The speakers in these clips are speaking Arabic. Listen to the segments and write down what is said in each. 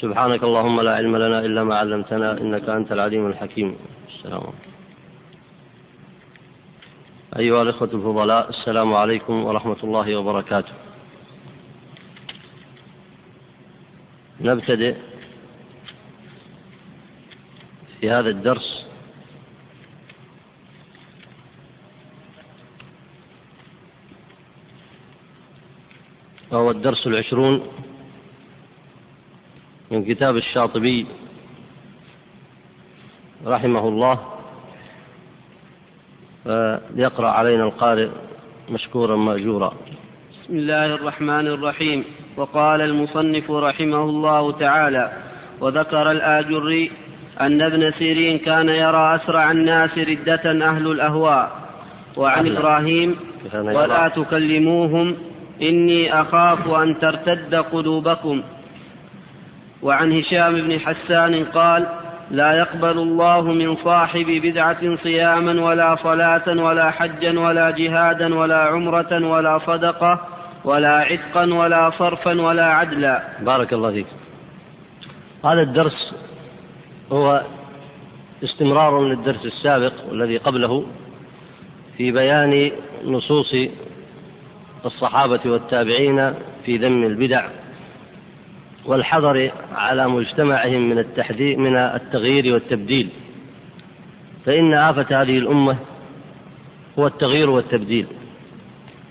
سبحانك اللهم لا علم لنا إلا ما علمتنا إنك أنت العليم الحكيم. السلام عليكم. أيها الإخوة الفضلاء السلام عليكم ورحمة الله وبركاته. نبتدئ في هذا الدرس وهو الدرس العشرون من كتاب الشاطبي رحمه الله فليقرأ علينا القارئ مشكورا مأجورا. بسم الله الرحمن الرحيم. وقال المصنف رحمه الله تعالى وذكر الآجري أن ابن سيرين كان يرى أسرع الناس ردة أهل الأهواء. وعن أهلا. إبراهيم ولا تكلموهم إني أخاف أن ترتد قلوبكم. وعن هشام بن حسان قال لا يقبل الله من صاحب بدعة صياما ولا صلاة ولا حجا ولا جهادا ولا عمرة ولا صدقة ولا عتقا ولا صرفا ولا عدلا. بارك الله فيك. هذا الدرس هو استمرار للدرس السابق والذي قبله في بيان نصوص الصحابة والتابعين في ذم البدع. والحذر على مجتمعهم من التحذير من التغيير والتبديل. فإن آفة هذه الأمة هو التغيير والتبديل.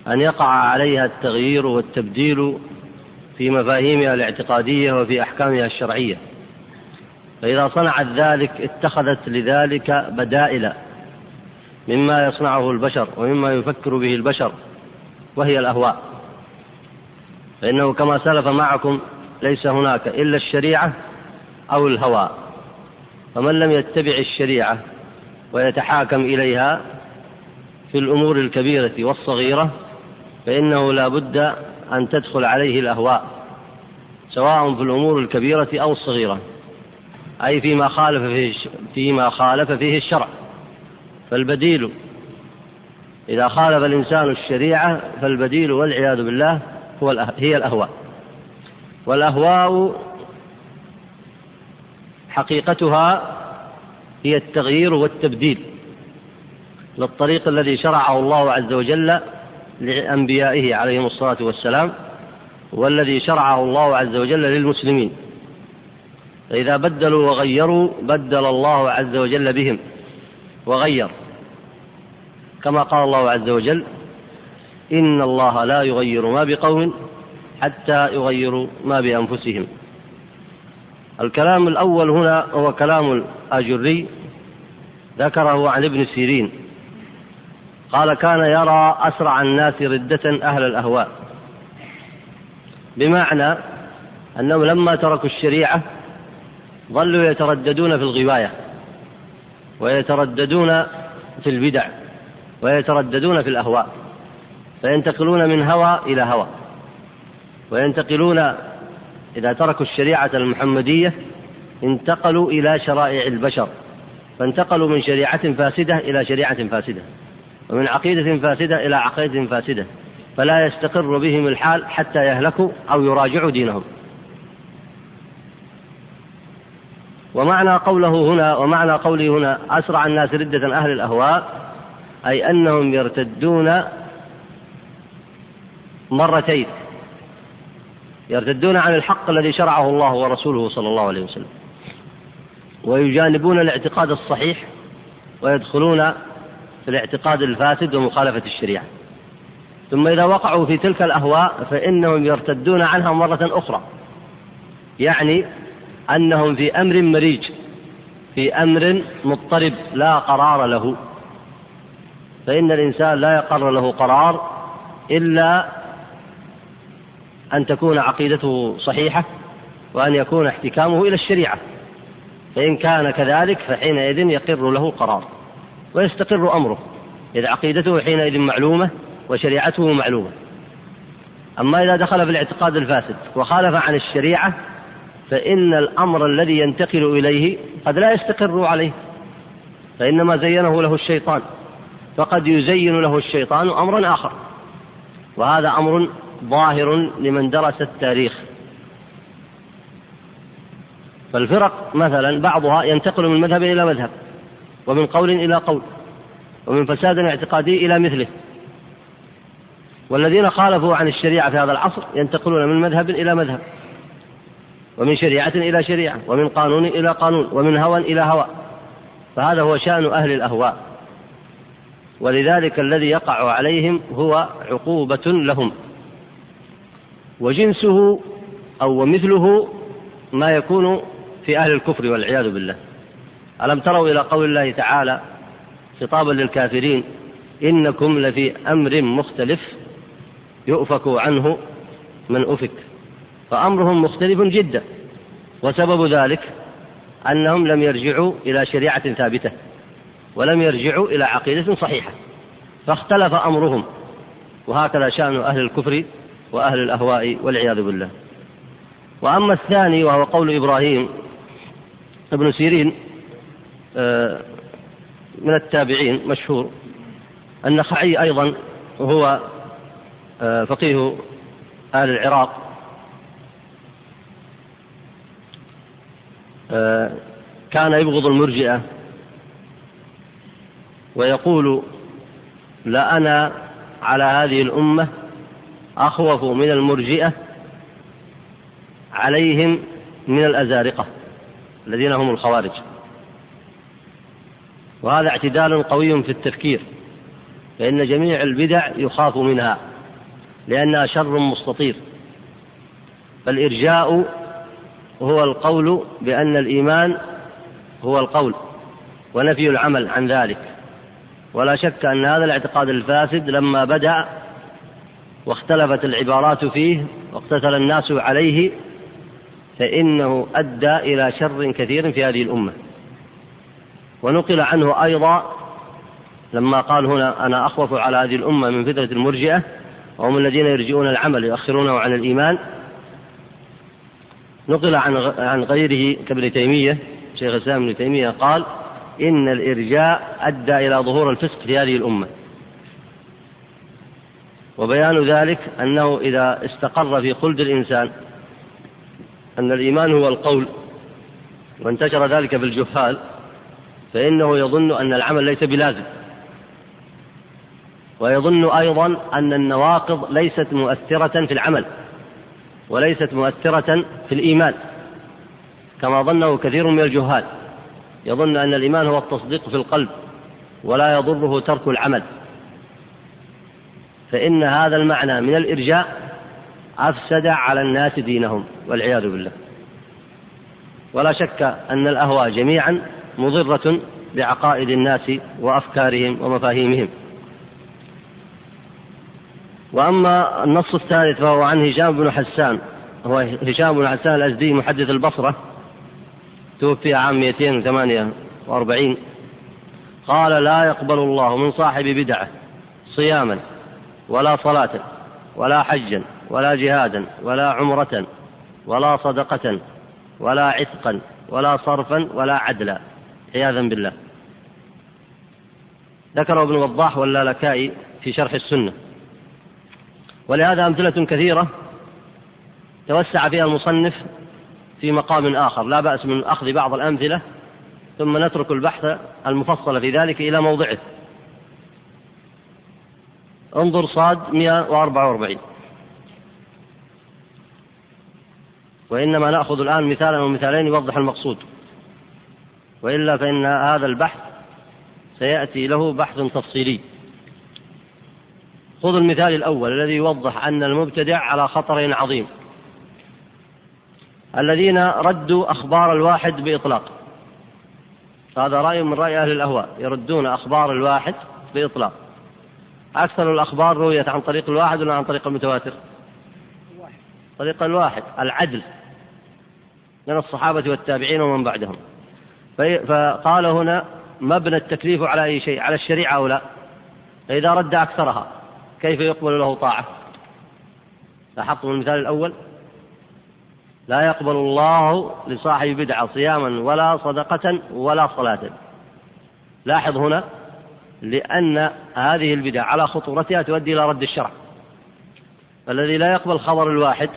أن يقع عليها التغيير والتبديل في مفاهيمها الاعتقادية وفي أحكامها الشرعية. فإذا صنعت ذلك اتخذت لذلك بدائل مما يصنعه البشر ومما يفكر به البشر وهي الأهواء. فإنه كما سلف معكم ليس هناك إلا الشريعة أو الهوى. فمن لم يتبع الشريعة ويتحاكم إليها في الأمور الكبيرة والصغيرة فإنه لا بد أن تدخل عليه الأهواء سواء في الأمور الكبيرة أو الصغيرة أي فيما خالف فيه فيما خالف فيه الشرع. فالبديل إذا خالف الإنسان الشريعة فالبديل والعياذ بالله هو هي الأهواء. والأهواء حقيقتها هي التغيير والتبديل للطريق الذي شرعه الله عز وجل لأنبيائه عليهم الصلاة والسلام والذي شرعه الله عز وجل للمسلمين. فإذا بدلوا وغيروا بدل الله عز وجل بهم وغير. كما قال الله عز وجل إن الله لا يغير ما بقوم حتى يغيروا ما بأنفسهم. الكلام الأول هنا هو كلام الآجري ذكره عن ابن سيرين. قال كان يرى أسرع الناس ردة أهل الأهواء. بمعنى أنهم لما تركوا الشريعة ظلوا يترددون في الغواية ويترددون في البدع ويترددون في الأهواء فينتقلون من هوى إلى هوى. وينتقلون إذا تركوا الشريعة المحمدية انتقلوا إلى شرائع البشر فانتقلوا من شريعة فاسدة إلى شريعة فاسدة ومن عقيدة فاسدة إلى عقيدة فاسدة فلا يستقر بهم الحال حتى يهلكوا أو يراجعوا دينهم. ومعنى قوله هنا ومعنى قوله هنا أسرع الناس ردة أهل الأهواء أي أنهم يرتدون مرتين. يرتدون عن الحق الذي شرعه الله ورسوله صلى الله عليه وسلم. ويجانبون الاعتقاد الصحيح ويدخلون في الاعتقاد الفاسد ومخالفة الشريعة. ثم إذا وقعوا في تلك الأهواء فإنهم يرتدون عنها مرة أخرى. يعني أنهم في أمر مريج في أمر مضطرب لا قرار له. فإن الإنسان لا يقر له قرار إلا أن تكون عقيدته صحيحة وأن يكون احتكامه إلى الشريعة. فإن كان كذلك فحينئذ يقر له القرار ويستقر أمره إذ عقيدته حينئذ معلومة وشريعته معلومة. أما إذا دخل في الاعتقاد الفاسد وخالف عن الشريعة فإن الأمر الذي ينتقل إليه قد لا يستقر عليه فإنما زينه له الشيطان فقد يزين له الشيطان أمرا آخر. وهذا أمر ظاهر لمن درس التاريخ. فالفرق مثلا بعضها ينتقل من مذهب إلى مذهب ومن قول إلى قول ومن فساد اعتقادي إلى مثله. والذين خالفوا عن الشريعة في هذا العصر ينتقلون من مذهب إلى مذهب ومن شريعة إلى شريعة ومن قانون إلى قانون ومن هوى إلى هوى. فهذا هو شأن أهل الأهواء. ولذلك الذي يقع عليهم هو عقوبة لهم. وجنسه أو ومثله ما يكون في أهل الكفر والعياذ بالله. ألم تروا إلى قول الله تعالى خطابا للكافرين إنكم لفي أمر مختلف يؤفك عنه من أفك. فأمرهم مختلف جدا وسبب ذلك أنهم لم يرجعوا إلى شريعة ثابتة ولم يرجعوا إلى عقيدة صحيحة. فاختلف أمرهم وهكذا شأن أهل الكفر وأهل الأهواء والعياذ بالله. وأما الثاني وهو قول إبراهيم ابن سيرين آه، من التابعين مشهور النخعي أيضا هو آه، فقيه أهل العراق. آه، كان يبغض المرجئة ويقول لا أنا على هذه الأمة أخوف من المرجئة عليهم من الأزارقة الذين هم الخوارج. وهذا اعتدال قوي في التفكير فإن جميع البدع يخاف منها لأنها شر مستطير. فالإرجاء هو القول بأن الإيمان هو القول ونفي العمل عن ذلك. ولا شك أن هذا الاعتقاد الفاسد لما بدأ واختلفت العبارات فيه واقتتل الناس عليه فإنه أدى إلى شر كثير في هذه الأمة. ونقل عنه أيضا لما قال هنا أنا أخوف على هذه الأمة من فترة المرجئة وهم الذين يرجئون العمل يؤخرونه عن الإيمان. نقل عن عن غيره كابن تيمية شيخ الإسلام ابن تيمية قال إن الإرجاء أدى إلى ظهور الفسق في هذه الأمة. وبيان ذلك أنه إذا استقر في خلد الإنسان أن الإيمان هو القول وانتشر ذلك في الجهال فإنه يظن أن العمل ليس بلازم. ويظن أيضا أن النواقض ليست مؤثرة في العمل وليست مؤثرة في الإيمان كما ظنه كثير من الجهال. يظن أن الإيمان هو التصديق في القلب ولا يضره ترك العمل. فإن هذا المعنى من الإرجاء أفسد على الناس دينهم والعياذ بالله. ولا شك أن الأهواء جميعا مضرة بعقائد الناس وأفكارهم ومفاهيمهم. وأما النص الثالث فهو عن هشام بن حسان هو هشام بن حسان الأزدي محدث البصرة توفي عام 248 قال لا يقبل الله من صاحب بدعة صياما ولا صلاة ولا حجا ولا جهادا ولا عمرة ولا صدقة ولا عتقا ولا صرفا ولا عدلا. عياذا بالله. ذكره ابن وضاح واللالكائي في شرح السنة. ولهذا أمثلة كثيرة توسع فيها المصنف في مقام آخر. لا بأس من أخذ بعض الأمثلة ثم نترك البحث المفصل في ذلك إلى موضعه. انظر صاد 144 وإنما نأخذ الآن مثالا أو مثالين يوضح المقصود. وإلا فإن هذا البحث سيأتي له بحث تفصيلي. خذ المثال الأول الذي يوضح أن المبتدع على خطر عظيم. الذين ردوا أخبار الواحد بإطلاق. هذا رأي من رأي أهل الأهواء يردون أخبار الواحد بإطلاق. أكثر الأخبار رويت عن طريق الواحد ولا عن طريق المتواتر؟ طريق الواحد العدل من الصحابة والتابعين ومن بعدهم. فقال هنا مبنى التكليف على أي شيء؟ على الشريعة أو لا؟ فإذا رد أكثرها كيف يقبل له طاعة؟ لاحظتم المثال الأول. لا يقبل الله لصاحب بدعة صياما ولا صدقة ولا صلاة. لاحظ هنا لأن هذه البدع على خطورتها تؤدي إلى رد الشرع. فالذي لا يقبل خبر الواحد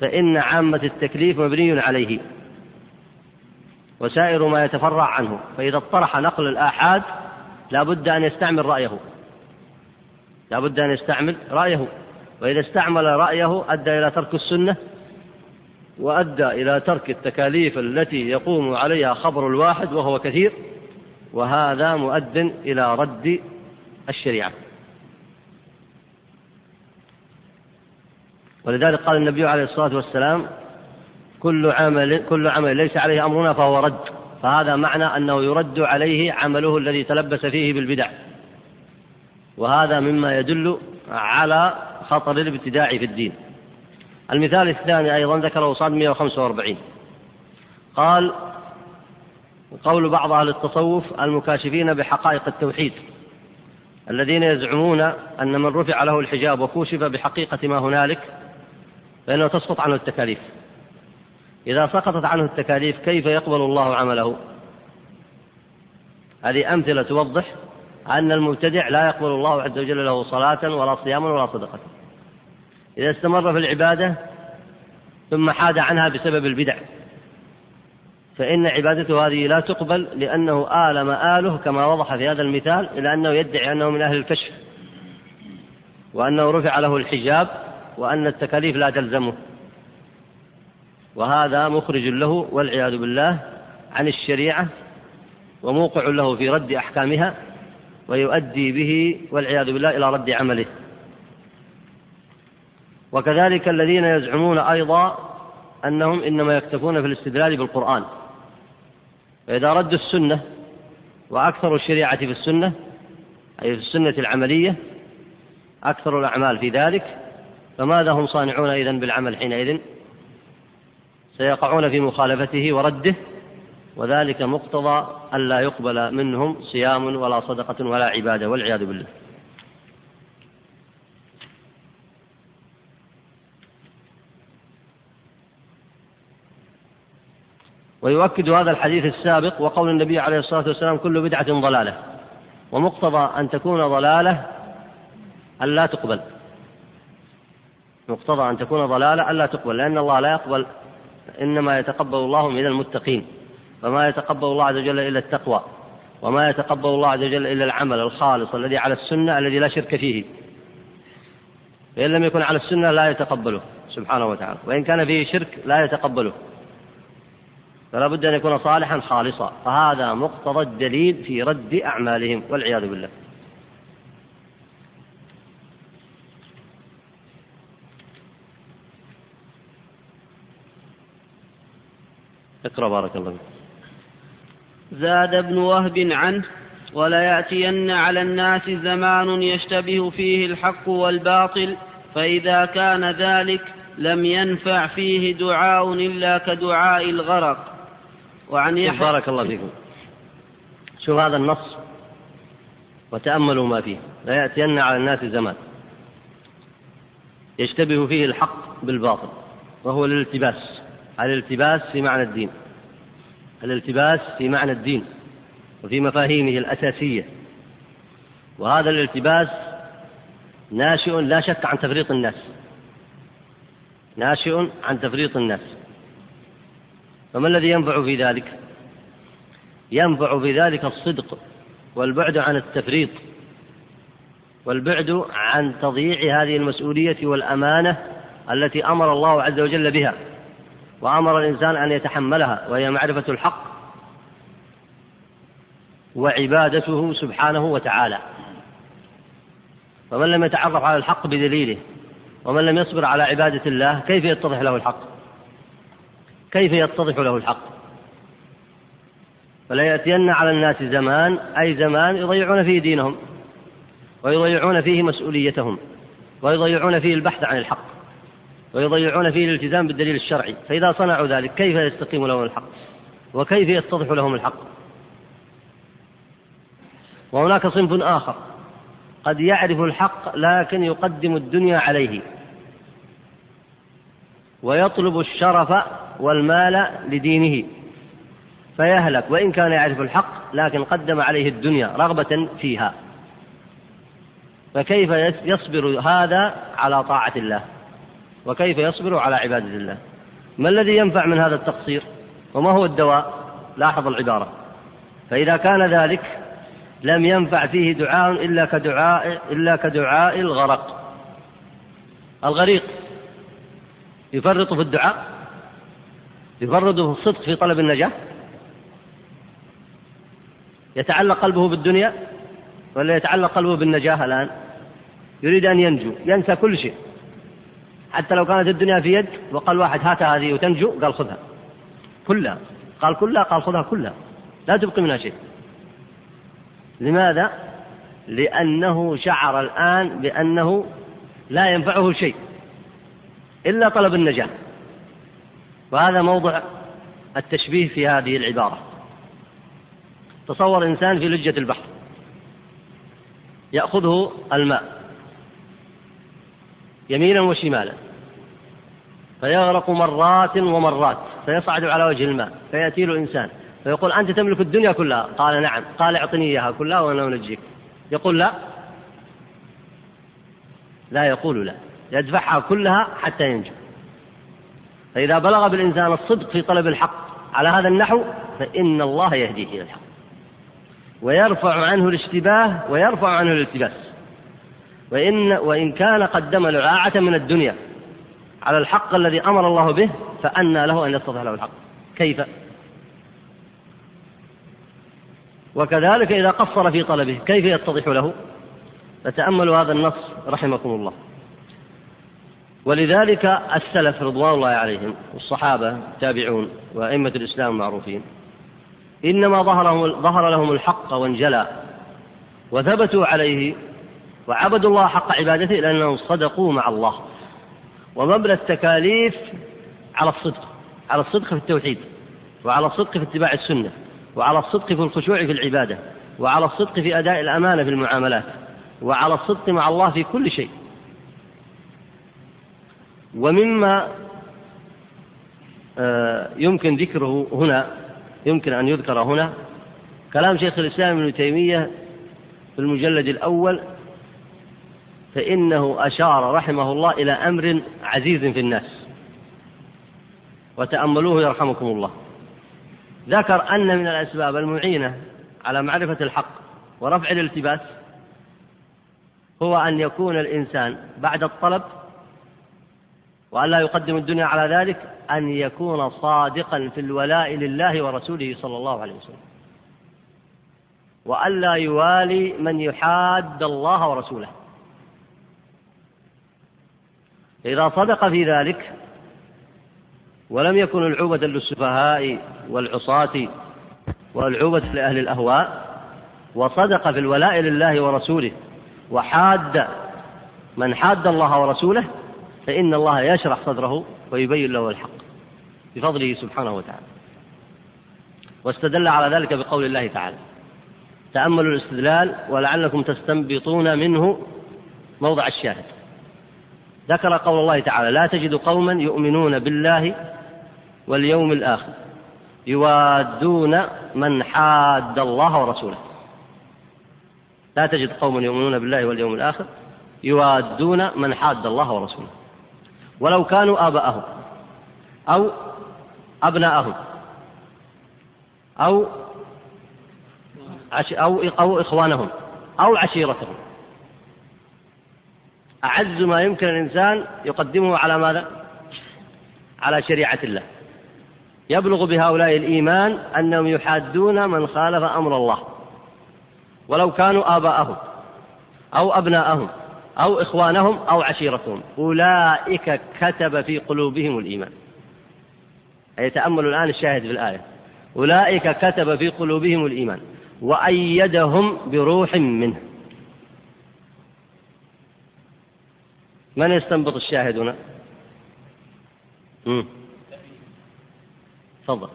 فإن عامة التكليف مبني عليه وسائر ما يتفرع عنه. فإذا اطرح نقل الآحاد لا بد أن يستعمل رأيه. لا بد أن يستعمل رأيه. وإذا استعمل رأيه أدى إلى ترك السنة وأدى إلى ترك التكاليف التي يقوم عليها خبر الواحد وهو كثير. وهذا مؤد إلى رد الشريعة. ولذلك قال النبي عليه الصلاة والسلام كل عمل كل عمل ليس عليه أمرنا فهو رد. فهذا معنى أنه يرد عليه عمله الذي تلبس فيه بالبدع. وهذا مما يدل على خطر الابتداع في الدين. المثال الثاني أيضا ذكره صاد 145 قال قول بعض أهل التصوف المكاشفين بحقائق التوحيد الذين يزعمون أن من رفع له الحجاب وكوشف بحقيقة ما هنالك فإنه تسقط عنه التكاليف. إذا سقطت عنه التكاليف كيف يقبل الله عمله؟ هذه أمثلة توضح أن المبتدع لا يقبل الله عز وجل له صلاة ولا صياما ولا صدقة. إذا استمر في العبادة ثم حاد عنها بسبب البدع فإن عبادته هذه لا تقبل لأنه آل مآله كما وضح في هذا المثال إلى أنه يدعي أنه من أهل الكشف وأنه رفع له الحجاب وأن التكاليف لا تلزمه وهذا مخرج له والعياذ بالله عن الشريعة وموقع له في رد أحكامها ويؤدي به والعياذ بالله إلى رد عمله وكذلك الذين يزعمون أيضا أنهم إنما يكتفون في الاستدلال بالقرآن فإذا ردوا السنة وأكثروا الشريعة في السنة أي في السنة العملية أكثر الأعمال في ذلك فماذا هم صانعون إذن بالعمل حينئذ؟ سيقعون في مخالفته ورده وذلك مقتضى ألا يقبل منهم صيام ولا صدقة ولا عبادة والعياذ بالله. ويؤكد هذا الحديث السابق وقول النبي عليه الصلاة والسلام كل بدعة ضلالة ومقتضى أن تكون ضلالة ألا تقبل. مقتضى أن تكون ضلالة ألا تقبل لأن الله لا يقبل إنما يتقبل الله من المتقين فما يتقبل الله عز وجل إلا التقوى وما يتقبل الله عز وجل إلا العمل الخالص الذي على السنة الذي لا شرك فيه. فإن لم يكن على السنة لا يتقبله سبحانه وتعالى وإن كان فيه شرك لا يتقبله. فلا بد أن يكون صالحا خالصا. فهذا مقتضى الدليل في رد أعمالهم والعياذ بالله. اقرأ بارك الله فيك. زاد ابن وهب عنه وليأتين على الناس زمان يشتبه فيه الحق والباطل فإذا كان ذلك لم ينفع فيه دعاء إلا كدعاء الغرق. وعن يحيى. بارك الله فيكم. شوف هذا النص وتأملوا ما فيه. ليأتين على الناس زمان. يشتبه فيه الحق بالباطل وهو الالتباس. الالتباس في معنى الدين. الالتباس في معنى الدين وفي مفاهيمه الأساسية. وهذا الالتباس ناشئ لا شك عن تفريط الناس. ناشئ عن تفريط الناس. فما الذي ينفع في ذلك؟ ينفع في ذلك الصدق والبعد عن التفريط والبعد عن تضييع هذه المسؤولية والأمانة التي أمر الله عز وجل بها وأمر الإنسان أن يتحملها وهي معرفة الحق وعبادته سبحانه وتعالى. فمن لم يتعرف على الحق بدليله ومن لم يصبر على عبادة الله كيف يتضح له الحق؟ كيف يتضح له الحق؟ فلا يأتين على الناس زمان أي زمان يضيعون فيه دينهم ويضيعون فيه مسؤوليتهم ويضيعون فيه البحث عن الحق ويضيعون فيه الالتزام بالدليل الشرعي فإذا صنعوا ذلك كيف يستقيم لهم الحق؟ وكيف يتضح لهم الحق؟ وهناك صنف آخر قد يعرف الحق لكن يقدم الدنيا عليه ويطلب الشرف والمال لدينه فيهلك وإن كان يعرف الحق لكن قدم عليه الدنيا رغبة فيها. فكيف يصبر هذا على طاعة الله؟ وكيف يصبر على عبادة الله؟ ما الذي ينفع من هذا التقصير؟ وما هو الدواء؟ لاحظ العبارة. فإذا كان ذلك لم ينفع فيه دعاء إلا كدعاء إلا كدعاء الغرق. الغريق يفرط في الدعاء في الصدق في طلب النجاة؟ يتعلق قلبه بالدنيا ولا يتعلق قلبه بالنجاة الآن؟ يريد أن ينجو ينسى كل شيء. حتى لو كانت الدنيا في يد وقال واحد هات هذه وتنجو قال خذها. كلها. قال كلها قال خذها كلها. لا تبقي منها شيء. لماذا؟ لأنه شعر الآن بأنه لا ينفعه شيء إلا طلب النجاة. وهذا موضع التشبيه في هذه العبارة. تصور إنسان في لجة البحر. يأخذه الماء. يمينا وشمالا. فيغرق مرات ومرات. فيصعد على وجه الماء. فيأتي له إنسان. فيقول أنت تملك الدنيا كلها. قال نعم. قال أعطني إياها كلها وأنا أنجيك. يقول لا. لا يقول لا. يدفعها كلها حتى ينجو. فإذا بلغ بالإنسان الصدق في طلب الحق على هذا النحو فإن الله يهديه إلى الحق. ويرفع عنه الاشتباه ويرفع عنه الالتباس. وإن وإن كان قدم لعاعة من الدنيا على الحق الذي أمر الله به فأنى له أن يستطيع له الحق. كيف؟ وكذلك إذا قصر في طلبه كيف يتضح له؟ فتأملوا هذا النص رحمكم الله. ولذلك السلف رضوان الله عليهم والصحابة التابعون وأئمة الإسلام المعروفين إنما ظهرهم ظهر لهم الحق وانجلى وثبتوا عليه وعبدوا الله حق عبادته لأنهم صدقوا مع الله. ومبنى التكاليف على الصدق على الصدق في التوحيد وعلى الصدق في اتباع السنة وعلى الصدق في الخشوع في العبادة وعلى الصدق في أداء الأمانة في المعاملات وعلى الصدق مع الله في كل شيء. ومما آه، يمكن ذكره هنا يمكن أن يذكر هنا كلام شيخ الإسلام ابن تيمية في المجلد الأول فإنه أشار رحمه الله إلى أمر عزيز في الناس. وتأملوه يرحمكم الله. ذكر أن من الأسباب المعينة على معرفة الحق ورفع الالتباس هو أن يكون الإنسان بعد الطلب وأن لا يقدم الدنيا على ذلك أن يكون صادقا في الولاء لله ورسوله صلى الله عليه وسلم. وأن لا يوالي من يحاد الله ورسوله. إذا صدق في ذلك ولم يكن العوبة للسفهاء والعصاة والعوبة لأهل الأهواء وصدق في الولاء لله ورسوله وحاد من حاد الله ورسوله فإن الله يشرح صدره ويبين له الحق بفضله سبحانه وتعالى. واستدل على ذلك بقول الله تعالى تأملوا الاستدلال ولعلكم تستنبطون منه موضع الشاهد. ذكر قول الله تعالى لا تجد قوما يؤمنون بالله واليوم الآخر يوادون من حاد الله ورسوله. لا تجد قوما يؤمنون بالله واليوم الآخر يوادون من حاد الله ورسوله. ولو كانوا آباءهم أو أبناءهم أو أو أو إخوانهم أو عشيرتهم. أعز ما يمكن الإنسان يقدمه على ماذا؟ على شريعة الله. يبلغ بهؤلاء الإيمان أنهم يحادون من خالف أمر الله. ولو كانوا آباءهم أو أبناءهم أو إخوانهم أو عشيرتهم. أولئك كتب في قلوبهم الإيمان. أي تأملوا الآن الشاهد في الآية. أولئك كتب في قلوبهم الإيمان. وأيدهم بروح منه. من يستنبط الشاهد هنا؟ تفضل.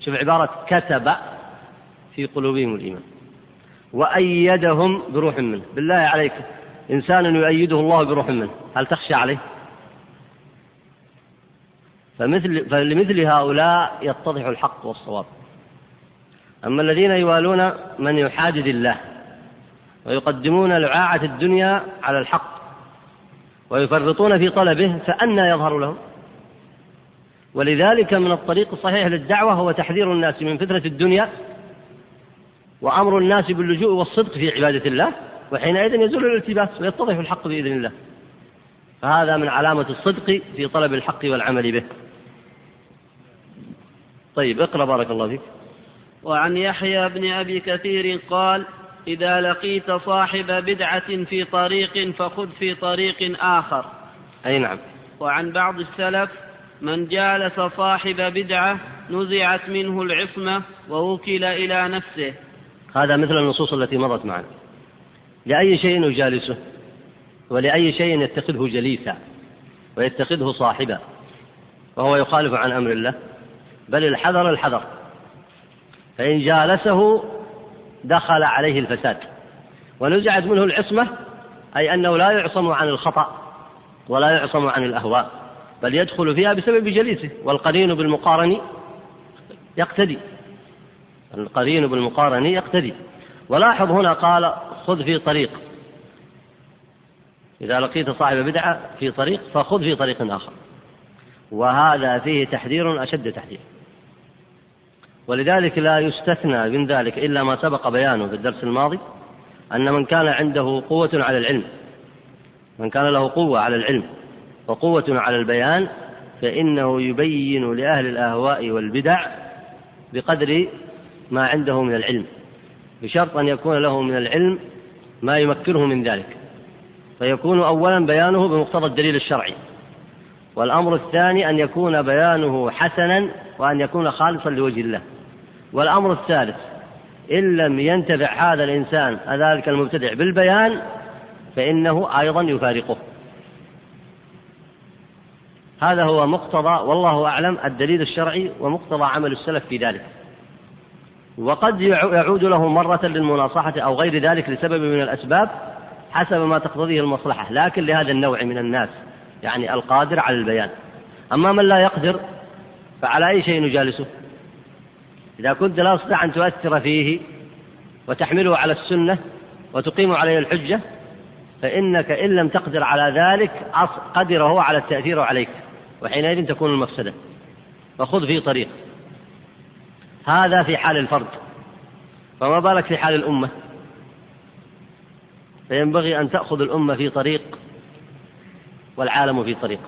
شوف عبارة كتب في قلوبهم الإيمان. وأيدهم بروح منه. بالله عليك. إنسان يؤيده الله بروح منه. هل تخشى عليه؟ فمثل فلمثل هؤلاء يتضح الحق والصواب. أما الذين يوالون من يحادد الله ويقدمون لعاعة الدنيا على الحق ويفرطون في طلبه فأنى يظهر لهم. ولذلك من الطريق الصحيح للدعوة هو تحذير الناس من فتنة الدنيا وأمر الناس باللجوء والصدق في عبادة الله. وحينئذ يزول الالتباس ويتضح الحق بإذن الله. فهذا من علامة الصدق في طلب الحق والعمل به. طيب اقرأ بارك الله فيك. وعن يحيى بن أبي كثير قال إذا لقيت صاحب بدعة في طريق فخذ في طريق آخر. أي نعم. وعن بعض السلف من جالس صاحب بدعة نزعت منه العصمة ووكل إلى نفسه. هذا مثل النصوص التي مضت معنا. لأي شيء يجالسه ولأي شيء يتخذه جليسا ويتخذه صاحبا وهو يخالف عن أمر الله. بل الحذر الحذر. فإن جالسه دخل عليه الفساد. ونزعت منه العصمة أي أنه لا يعصم عن الخطأ ولا يعصم عن الأهواء بل يدخل فيها بسبب جليسه. والقرين بالمقارن يقتدي. القرين بالمقارن يقتدي. ولاحظ هنا قال خذ في طريق. إذا لقيت صاحب بدعة في طريق فخذ في طريق آخر. وهذا فيه تحذير أشد تحذير. ولذلك لا يستثنى من ذلك إلا ما سبق بيانه في الدرس الماضي أن من كان عنده قوة على العلم من كان له قوة على العلم وقوة على البيان فإنه يبين لأهل الأهواء والبدع بقدر ما عنده من العلم بشرط أن يكون له من العلم ما يمكنه من ذلك. فيكون أولا بيانه بمقتضى الدليل الشرعي. والأمر الثاني أن يكون بيانه حسنا وأن يكون خالصا لوجه الله. والأمر الثالث إن لم ينتفع هذا الإنسان ذلك المبتدع بالبيان فإنه أيضا يفارقه. هذا هو مقتضى والله أعلم الدليل الشرعي ومقتضى عمل السلف في ذلك. وقد يعود له مرة للمناصحة أو غير ذلك لسبب من الأسباب حسب ما تقتضيه المصلحة لكن لهذا النوع من الناس يعني القادر على البيان. أما من لا يقدر فعلى أي شيء نجالسه؟ إذا كنت لا تستطيع أن تؤثر فيه وتحمله على السنة وتقيم عليه الحجة فإنك إن لم تقدر على ذلك قدر هو على التأثير عليك وحينئذ تكون المفسدة. فخذ في طريق. هذا في حال الفرد. فما بالك في حال الأمة؟ فينبغي أن تأخذ الأمة في طريق والعالم في طريق.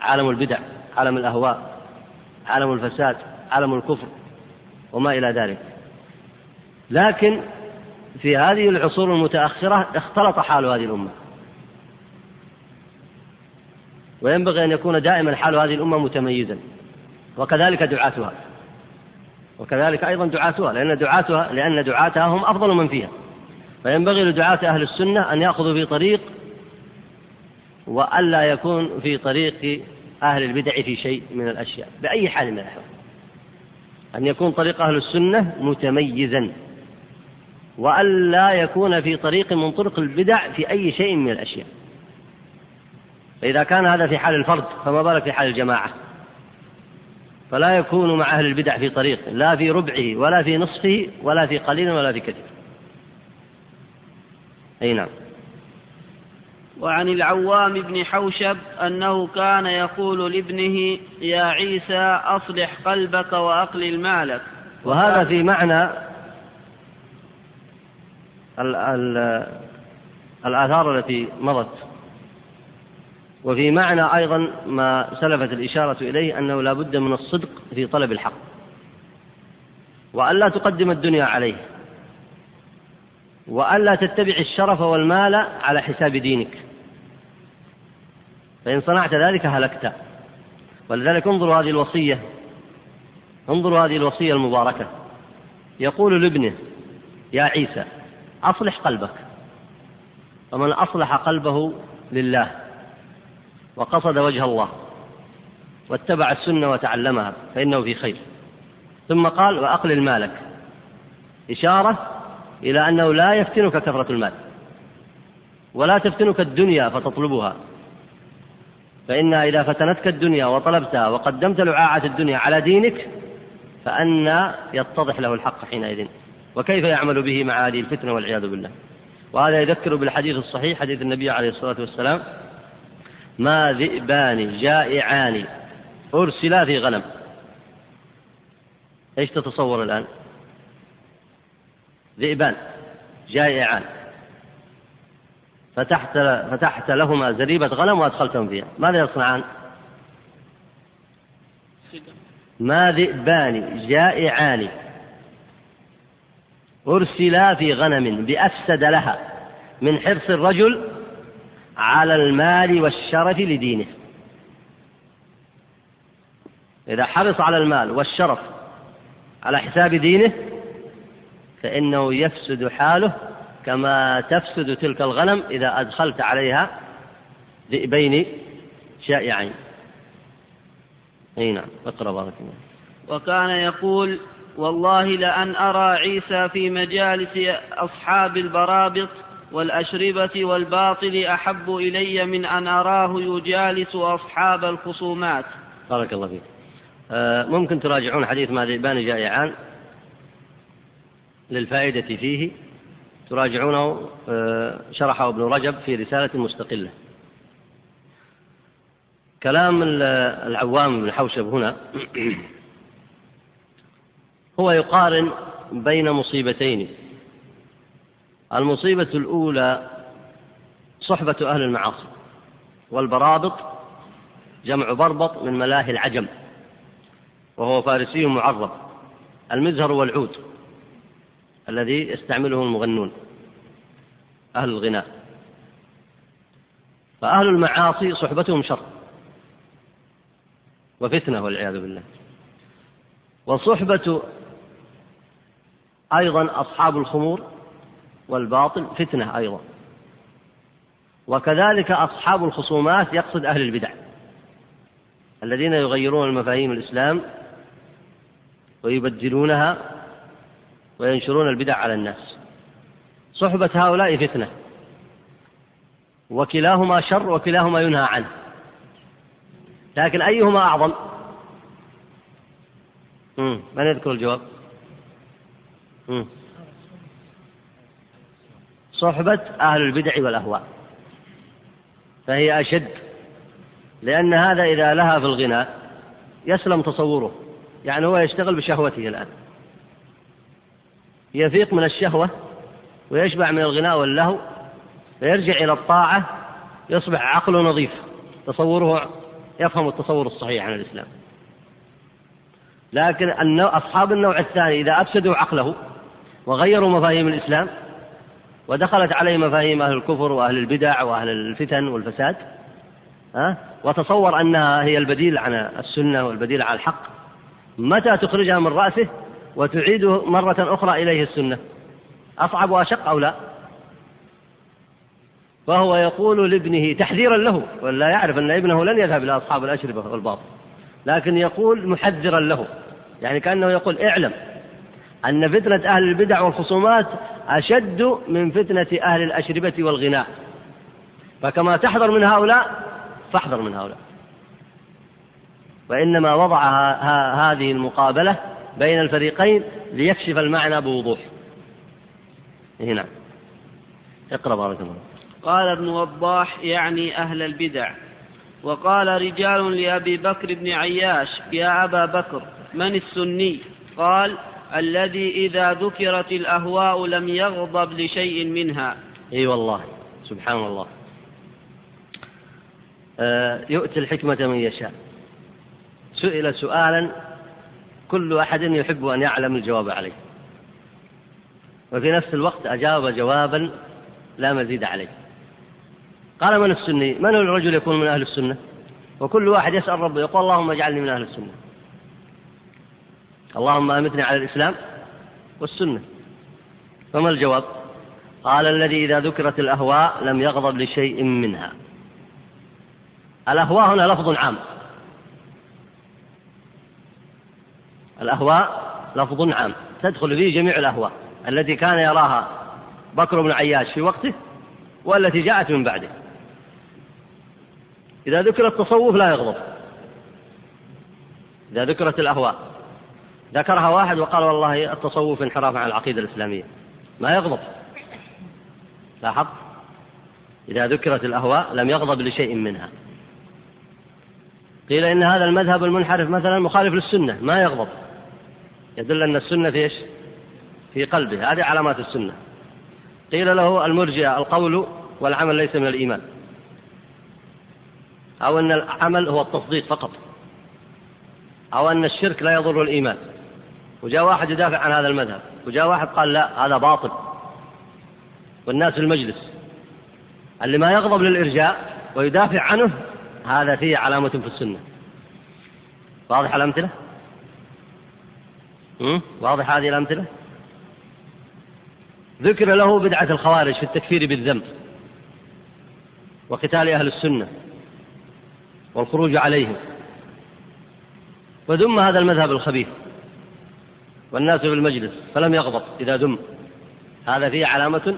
عالم البدع عالم الأهواء عالم الفساد عالم الكفر وما إلى ذلك. لكن في هذه العصور المتأخرة اختلط حال هذه الأمة. وينبغي أن يكون دائما حال هذه الأمة متميزا وكذلك دعاتها. وكذلك أيضا دعاتها لأن دعاتها لأن دعاتها هم أفضل من فيها. فينبغي لدعاة أهل السنة أن يأخذوا في طريق وألا يكون في طريق أهل البدع في شيء من الأشياء بأي حال من الأحوال. أن يكون طريق أهل السنة متميزا وألا يكون في طريق من طرق البدع في أي شيء من الأشياء. فإذا كان هذا في حال الفرد فما بالك في حال الجماعة؟ فلا يكون مع أهل البدع في طريق لا في ربعه ولا في نصفه ولا في قليل ولا في كثير. أي نعم. وعن العوام بن حوشب أنه كان يقول لابنه يا عيسى أصلح قلبك وأقلل مالك. وهذا في معنى ال ال الآثار التي مضت. وفي معنى أيضا ما سلفت الإشارة إليه أنه لا بد من الصدق في طلب الحق. وألا تقدم الدنيا عليه. وألا تتبع الشرف والمال على حساب دينك. فإن صنعت ذلك هلكت. ولذلك انظروا هذه الوصية. انظروا هذه الوصية المباركة. يقول لابنه يا عيسى أصلح قلبك. ومن أصلح قلبه لله. وقصد وجه الله واتبع السنة وتعلمها فإنه في خير. ثم قال وأقلل مالك. إشارة إلى أنه لا يفتنك كثرة المال ولا تفتنك الدنيا فتطلبها. فإنها إذا فتنتك الدنيا وطلبتها وقدمت لعاعة الدنيا على دينك فأن يتضح له الحق حينئذ. وكيف يعمل به مع هذه الفتنة والعياذ بالله؟ وهذا يذكر بالحديث الصحيح حديث النبي عليه الصلاة والسلام ما ذئبان جائعان. أرسلا في غنم. إيش تتصور الآن؟ ذئبان جائعان. فتحت فتحت لهما زريبة غنم وأدخلتهم فيها. ماذا يصنعان؟ ما ذئبان جائعان. أرسلا في غنم بأفسد لها من حرص الرجل على المال والشرف لدينه. إذا حرص على المال والشرف على حساب دينه فإنه يفسد حاله كما تفسد تلك الغنم إذا أدخلت عليها ذئبين شائعين. أي نعم اقرأ بارك الله وكان يقول والله لأن أرى عيسى في مجالس أصحاب البرابط والأشربة والباطل أحب إلي من أن أراه يجالس أصحاب الخصومات. بارك الله فيك. آه، ممكن تراجعون حديث ما ذئبان جائعان للفائدة فيه؟ تراجعونه آه، شرحه ابن رجب في رسالة مستقلة. كلام العوام بن حوشب هنا هو يقارن بين مصيبتين. المصيبة الأولى صحبة أهل المعاصي والبرابط جمع بربط من ملاهي العجم وهو فارسي معرب المزهر والعود الذي يستعمله المغنون أهل الغناء. فأهل المعاصي صحبتهم شر وفتنة والعياذ بالله. وصحبة أيضا أصحاب الخمور والباطل فتنة أيضا. وكذلك أصحاب الخصومات يقصد أهل البدع. الذين يغيرون المفاهيم الإسلام ويبدلونها وينشرون البدع على الناس. صحبة هؤلاء فتنة. وكلاهما شر وكلاهما ينهى عنه. لكن أيهما أعظم؟ من يذكر الجواب؟ مم. صحبة أهل البدع والأهواء. فهي أشد. لأن هذا إذا لها في الغناء يسلم تصوره. يعني هو يشتغل بشهوته الآن. يفيق من الشهوة ويشبع من الغناء واللهو فيرجع إلى الطاعة يصبح عقله نظيف. تصوره يفهم التصور الصحيح عن الإسلام. لكن أصحاب النوع الثاني إذا أفسدوا عقله وغيروا مفاهيم الإسلام ودخلت عليه مفاهيم أهل الكفر وأهل البدع وأهل الفتن والفساد ها؟ وتصور أنها هي البديل عن السنة والبديل على الحق. متى تخرجها من رأسه وتعيده مرة أخرى إليه السنة؟ أصعب وأشق أو لا؟ فهو يقول لابنه تحذيرا له ولا يعرف أن ابنه لن يذهب إلى أصحاب الأشربة والباطل لكن يقول محذرا له. يعني كأنه يقول اعلم أن فتنة أهل البدع والخصومات أشد من فتنة أهل الأشربة والغناء. فكما تحذر من هؤلاء فاحذر من هؤلاء. وإنما وضع هذه المقابلة بين الفريقين ليكشف المعنى بوضوح. هنا. اقرأ بارك الله قال ابن وضاح يعني أهل البدع. وقال رجال لأبي بكر بن عياش يا أبا بكر من السني؟ قال الذي إذا ذكرت الأهواء لم يغضب لشيء منها. إي والله سبحان الله. آه يؤتي الحكمة من يشاء. سئل سؤالا كل أحد يحب أن يعلم الجواب عليه. وفي نفس الوقت أجاب جوابا لا مزيد عليه. قال من السني؟ من الرجل يكون من أهل السنة؟ وكل واحد يسأل ربه يقول اللهم اجعلني من أهل السنة. اللهم أمتني على الإسلام والسنة. فما الجواب؟ قال الذي إذا ذكرت الأهواء لم يغضب لشيء منها. الأهواء هنا لفظ عام. الأهواء لفظ عام. تدخل فيه جميع الأهواء التي كان يراها بكر بن عياش في وقته والتي جاءت من بعده. إذا ذكر التصوف لا يغضب. إذا ذكرت الأهواء. ذكرها واحد وقال والله التصوف انحراف عن العقيدة الإسلامية. ما يغضب. لاحظ إذا ذكرت الأهواء لم يغضب لشيء منها. قيل إن هذا المذهب المنحرف مثلا مخالف للسنة. ما يغضب. يدل أن السنة في إيش؟ في قلبه. هذه علامات السنة. قيل له المرجئة القول والعمل ليس من الإيمان. أو أن العمل هو التصديق فقط. أو أن الشرك لا يضر الإيمان. وجاء واحد يدافع عن هذا المذهب وجاء واحد قال لا هذا باطل. والناس في المجلس اللي ما يغضب للإرجاء ويدافع عنه هذا فيه علامة في السنة. واضح الأمثلة؟ واضح هذه الأمثلة؟ ذكر له بدعة الخوارج في التكفير بالذنب وقتال أهل السنة والخروج عليهم. فذم هذا المذهب الخبيث. والناس في المجلس فلم يغضب إذا ذم. هذا فيه علامة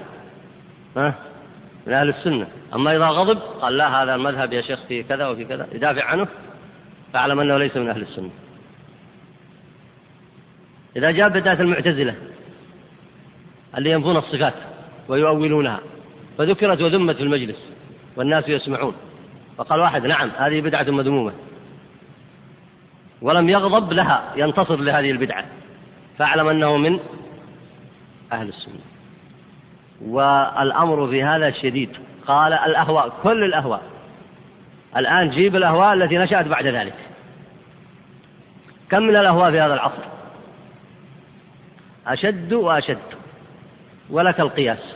ها؟ من أهل السنة. أما إذا غضب قال لا هذا المذهب يا شيخ في كذا وفي كذا يدافع عنه فاعلم أنه ليس من أهل السنة. إذا جاء بدعة المعتزلة اللي ينفون الصفات ويؤولونها فذكرت وذمت في المجلس والناس يسمعون. فقال واحد نعم هذه بدعة مذمومة. ولم يغضب لها ينتصر لهذه البدعة. فاعلم أنه من أهل السنة. والأمر في هذا شديد. قال الأهواء كل الأهواء. الآن جيب الأهواء التي نشأت بعد ذلك. كم من الأهواء في هذا العصر؟ أشد وأشد. ولك القياس.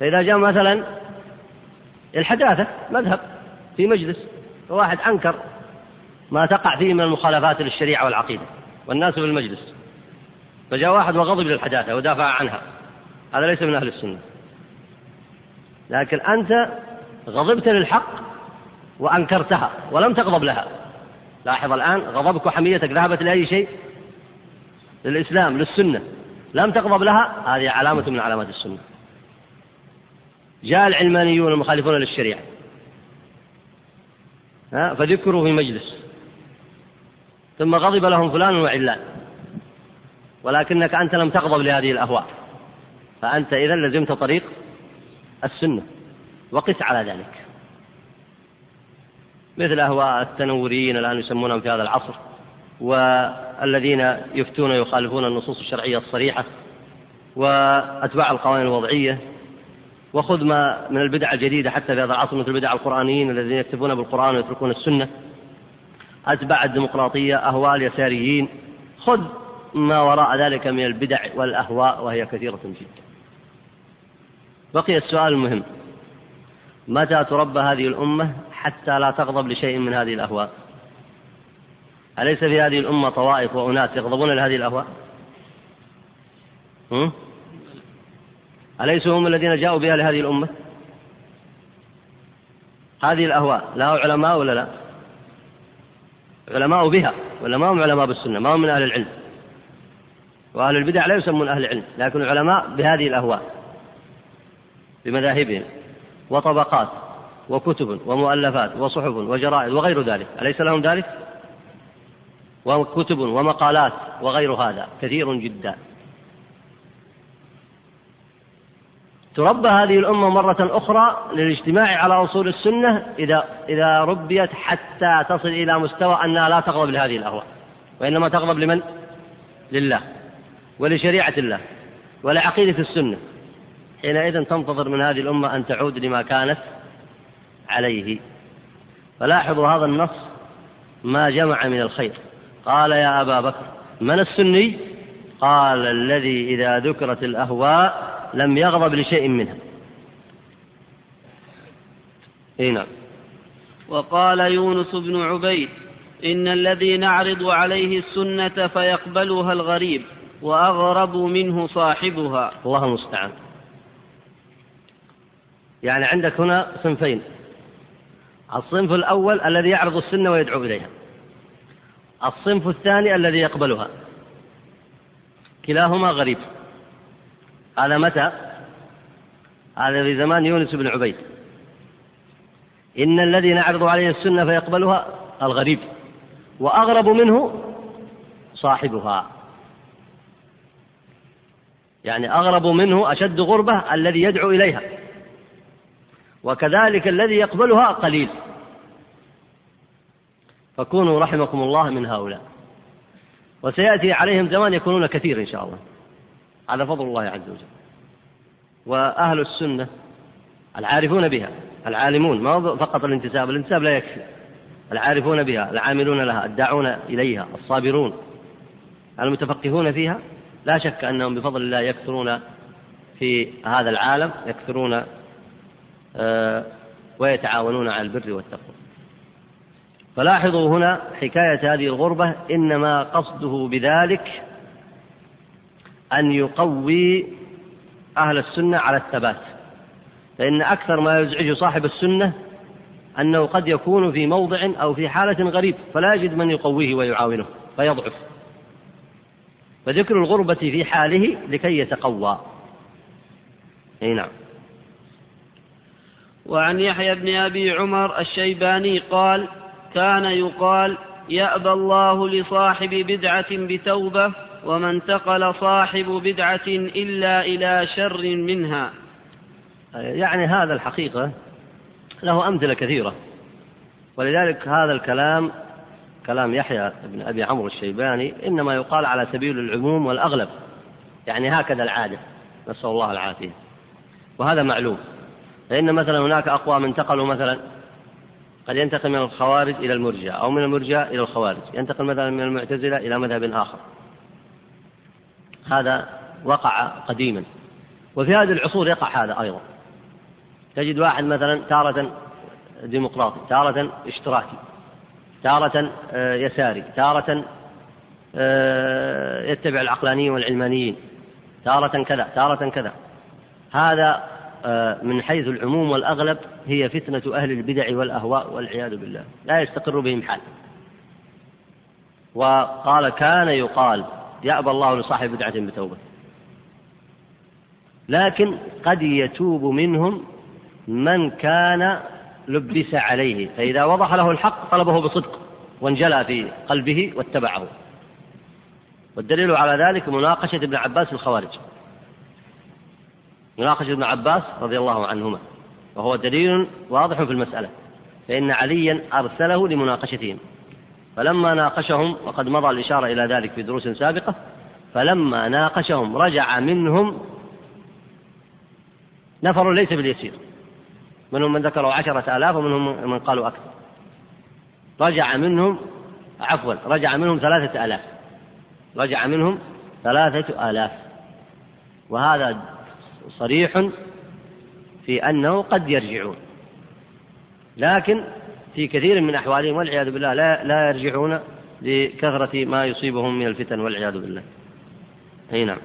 فإذا جاء مثلا الحداثة مذهب في مجلس. واحد أنكر ما تقع فيه من المخالفات للشريعة والعقيدة. والناس في المجلس. فجاء واحد وغضب للحداثة ودافع عنها. هذا ليس من أهل السنة. لكن أنت غضبت للحق وأنكرتها ولم تغضب لها. لاحظ الآن غضبك وحميتك ذهبت لأي شيء؟ للإسلام للسنة. لم تغضب لها؟ هذه علامة من علامات السنة. جاء العلمانيون المخالفون للشريعة. فذكروا في مجلس ثم غضب لهم فلان وعلان. ولكنك أنت لم تغضب لهذه الأهواء. فأنت إذا لزمت طريق السنة وقس على ذلك. مثل أهواء التنوريين الآن يسمونهم في هذا العصر والذين يفتون ويخالفون النصوص الشرعية الصريحة وأتباع القوانين الوضعية. وخذ ما من البدع الجديدة حتى في هذا العصر مثل بدع القرآنيين الذين يكتبون بالقرآن ويتركون السنة. أتباع الديمقراطية أهواء اليساريين خذ ما وراء ذلك من البدع والأهواء وهي كثيرة جدا. بقي السؤال المهم. متى تربى هذه الأمة حتى لا تغضب لشيء من هذه الأهواء؟ أليس في هذه الأمة طوائف وأناس يغضبون لهذه الأهواء؟ هم؟ أليسوا هم الذين جاءوا بها لهذه الأمة؟ هذه الأهواء لها علماء ولا لا؟ علماء بها ولا ما هم علماء بالسنة ما هم من أهل العلم. وأهل البدع لا يسمون أهل العلم لكن علماء بهذه الأهواء بمذاهبهم وطبقات وكتب ومؤلفات وصحف وجرائد وغير ذلك. أليس لهم ذلك؟ وكتب ومقالات وغير هذا. كثير جدا. تربى هذه الأمة مرة أخرى للاجتماع على أصول السنة إذا إذا ربيت حتى تصل إلى مستوى أنها لا تغضب لهذه الأهواء وإنما تغضب لمن؟ لله ولشريعة الله ولعقيدة السنة. حينئذ تنتظر من هذه الأمة أن تعود لما كانت عليه. فلاحظوا هذا النص ما جمع من الخير. قال يا أبا بكر من السني؟ قال الذي إذا ذكرت الأهواء لم يغضب لشيء منها. إي نعم. وقال يونس بن عبيد إن الذي نعرض عليه السنة فيقبلها الغريب وأغرب منه صاحبها. الله المستعان. يعني عندك هنا صنفين. الصنف الأول الذي يعرض السنة ويدعو إليها. الصنف الثاني الذي يقبلها. كلاهما غريب. هذا متى؟ هذا في زمان يونس بن عبيد. إن الذي نعرض عليه السنة فيقبلها الغريب وأغرب منه صاحبها. يعني أغرب منه أشد غربة الذي يدعو إليها. وكذلك الذي يقبلها قليل. فكونوا رحمكم الله من هؤلاء. وسيأتي عليهم زمان يكونون كثير إن شاء الله. على فضل الله عز وجل. وأهل السنة العارفون بها العالمون ما فقط الانتساب الانتساب لا يكفي. العارفون بها العاملون لها الداعون إليها الصابرون. المتفقهون فيها لا شك أنهم بفضل الله يكثرون في هذا العالم يكثرون آه، ويتعاونون على البر والتقوى. فلاحظوا هنا حكاية هذه الغربة إنما قصده بذلك أن يقوي أهل السنة على الثبات. فإن أكثر ما يزعج صاحب السنة أنه قد يكون في موضع أو في حالة غريب فلا يجد من يقويه ويعاونه فيضعف. فذكر الغربة في حاله لكي يتقوى. أي نعم. وعن يحيى بن أبي عمر الشيباني قال كان يقال يأبى الله لصاحب بدعة بتوبة وما انتقل صاحب بدعة إلا إلى شر منها. يعني هذا الحقيقة له أمثلة كثيرة. ولذلك هذا الكلام كلام يحيى بن أبي عمرو الشيباني إنما يقال على سبيل العموم والأغلب. يعني هكذا العادة. نسأل الله العافية. وهذا معلوم. فإن مثلا هناك أقوام انتقلوا مثلا قد ينتقل من الخوارج إلى المرجئة أو من المرجئة إلى الخوارج. ينتقل مثلا من المعتزلة إلى مذهب آخر. هذا وقع قديما. وفي هذه العصور يقع هذا أيضا. تجد واحد مثلا تارة ديمقراطي تارة اشتراكي تارة آه، يساري تارة آه، يتبع العقلانيين والعلمانيين تارة كذا تارة كذا. هذا آه، من حيث العموم والأغلب هي فتنة أهل البدع والأهواء والعياذ بالله. لا يستقر بهم حال. وقال كان يقال يأبى الله لصاحب بدعة بتوبة. لكن قد يتوب منهم من كان لبس عليه فإذا وضح له الحق طلبه بصدق وانجلى في قلبه واتبعه. والدليل على ذلك مناقشة ابن عباس الخوارج. مناقشة ابن عباس رضي الله عنهما. وهو دليل واضح في المسألة. فإن عليا أرسله لمناقشتهم. فلما ناقشهم وقد مضى الإشارة إلى ذلك في دروس سابقة فلما ناقشهم رجع منهم نفر ليس باليسير. منهم من ذكروا عشرة آلاف ومنهم من قالوا أكثر. رجع منهم عفوا رجع منهم ثلاثة آلاف. رجع منهم ثلاثة آلاف. وهذا صريح في أنه قد يرجعون. لكن في كثير من أحوالهم والعياذ بالله لا لا يرجعون لكثرة ما يصيبهم من الفتن والعياذ بالله. أي نعم.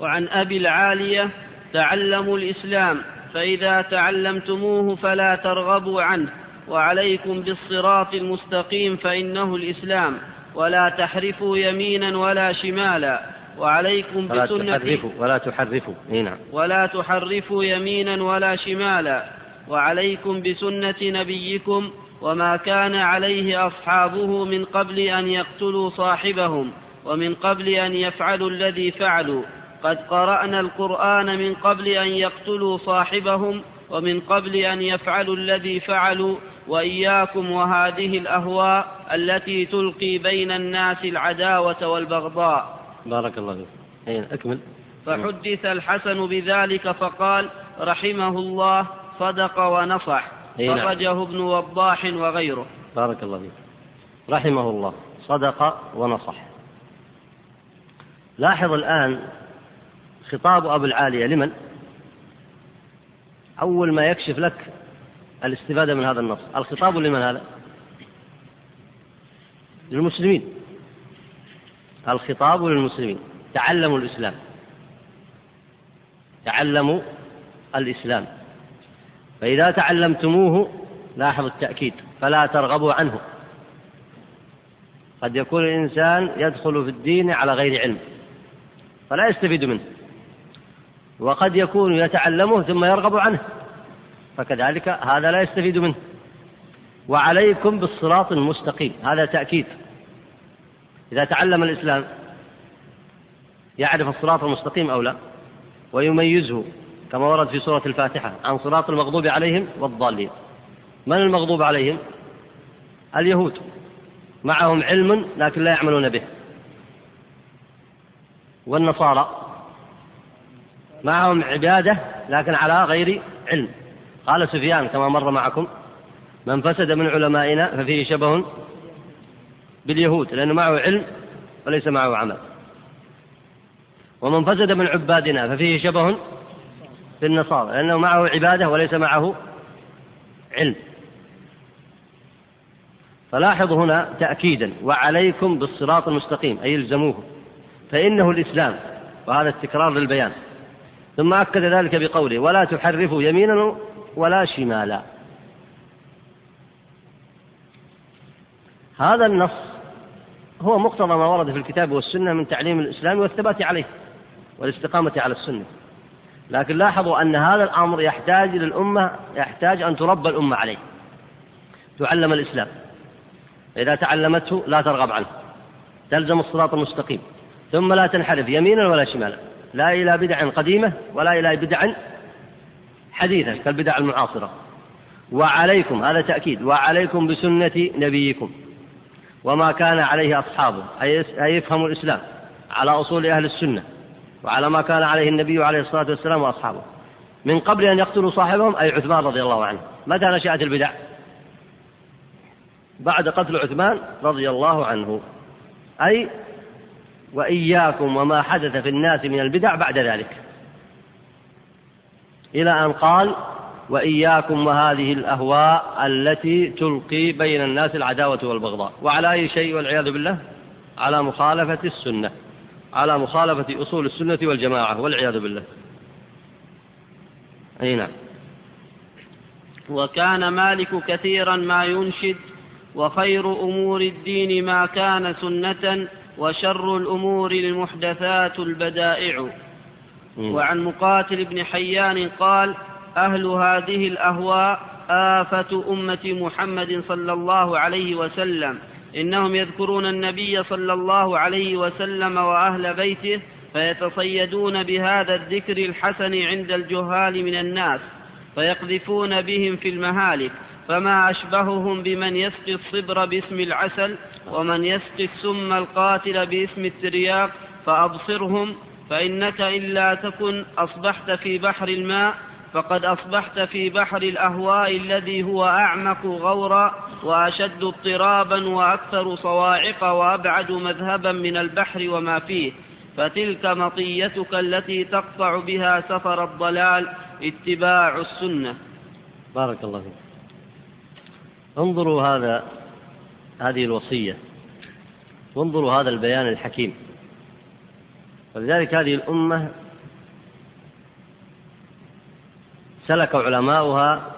وعن أبي العالية تعلموا الإسلام فإذا تعلمتموه فلا ترغبوا عنه وعليكم بالصراط المستقيم فإنه الإسلام ولا تحرفوا يمينا ولا شمالا وعليكم ولا بسنة تحرفوا ولا تحرفوا نعم ولا تحرفوا يمينا ولا شمالا وعليكم بسنة نبيكم وما كان عليه أصحابه من قبل أن يقتلوا صاحبهم ومن قبل أن يفعلوا الذي فعلوا. قد قرأنا القرآن من قبل أن يقتلوا صاحبهم ومن قبل أن يفعلوا الذي فعلوا. وإياكم وهذه الأهواء التي تلقي بين الناس العداوة والبغضاء. بارك الله فيك. أكمل. فحدث الحسن بذلك فقال رحمه الله صدق ونصح. نعم. خرجه ابن وضاح وغيره. بارك الله فيك. رحمه الله. صدق ونصح. لاحظ الآن خطاب أبو العالية. لمن؟ أول ما يكشف لك الاستفادة من هذا النص. الخطاب لمن هذا؟ للمسلمين. الخطاب للمسلمين. تعلموا الإسلام. تعلموا الإسلام. فإذا تعلمتموه لاحظ التأكيد فلا ترغبوا عنه. قد يكون الإنسان يدخل في الدين على غير علم فلا يستفيد منه. وقد يكون يتعلمه ثم يرغب عنه فكذلك هذا لا يستفيد منه. وعليكم بالصراط المستقيم هذا تأكيد. إذا تعلم الإسلام يعرف الصراط المستقيم أو لا ويميزه. كما ورد في سورة الفاتحة عن صراط المغضوب عليهم والضالين. من المغضوب عليهم؟ اليهود. معهم علم لكن لا يعملون به. والنصارى. معهم عبادة لكن على غير علم. قال سفيان كما مر معكم من فسد من علمائنا ففيه شبه باليهود لأنه معه علم وليس معه عمل. ومن فسد من عبادنا ففيه شبه بالنصارى لأنه معه عبادة وليس معه علم. فلاحظوا هنا تأكيدا وعليكم بالصراط المستقيم أي الزموه. فإنه الإسلام وهذا التكرار للبيان. ثم أكد ذلك بقوله ولا تحرفوا يمينا ولا شمالا. هذا النص هو مقتضى ما ورد في الكتاب والسنة من تعليم الإسلام والثبات عليه والاستقامة على السنة. لكن لاحظوا أن هذا الأمر يحتاج للأمة يحتاج أن تربى الأمة عليه. تعلم الإسلام. إذا تعلمته لا ترغب عنه. تلزم الصراط المستقيم. ثم لا تنحرف يمينا ولا شمالا. لا إلى بدع قديمة ولا إلى بدع حديثة كالبدع المعاصرة. وعليكم هذا تأكيد وعليكم بسنة نبيكم. وما كان عليه أصحابه أي يفهم الإسلام على أصول أهل السنة. وعلى ما كان عليه النبي عليه الصلاة والسلام وأصحابه. من قبل أن يقتلوا صاحبهم أي عثمان رضي الله عنه. متى نشأت البدع؟ بعد قتل عثمان رضي الله عنه. أي وإياكم وما حدث في الناس من البدع بعد ذلك. إلى أن قال وإياكم وهذه الأهواء التي تلقي بين الناس العداوة والبغضاء. وعلى أي شيء والعياذ بالله؟ على مخالفة السنة. على مخالفة أصول السنة والجماعة والعياذ بالله. أي نعم. وكان مالك كثيرا ما ينشد وخير أمور الدين ما كان سنة وشر الأمور المحدثات البدائع. وعن مقاتل بن حيان قال أهل هذه الأهواء آفة أمة محمد صلى الله عليه وسلم. إنهم يذكرون النبي صلى الله عليه وسلم وأهل بيته فيتصيدون بهذا الذكر الحسن عند الجهال من الناس فيقذفون بهم في المهالك فما أشبههم بمن يسقي الصبر باسم العسل ومن يسقي السم القاتل باسم الترياق فأبصرهم فإنك إلا تكن أصبحت في بحر الماء فقد أصبحت في بحر الأهواء الذي هو أعمق غورا وأشد اضطرابا وأكثر صواعق وأبعد مذهبا من البحر وما فيه. فتلك مطيتك التي تقطع بها سفر الضلال. اتباع السنة. بارك الله فيك. انظروا هذا هذه الوصية. وانظروا هذا البيان الحكيم. ولذلك هذه الأمة سلك علماؤها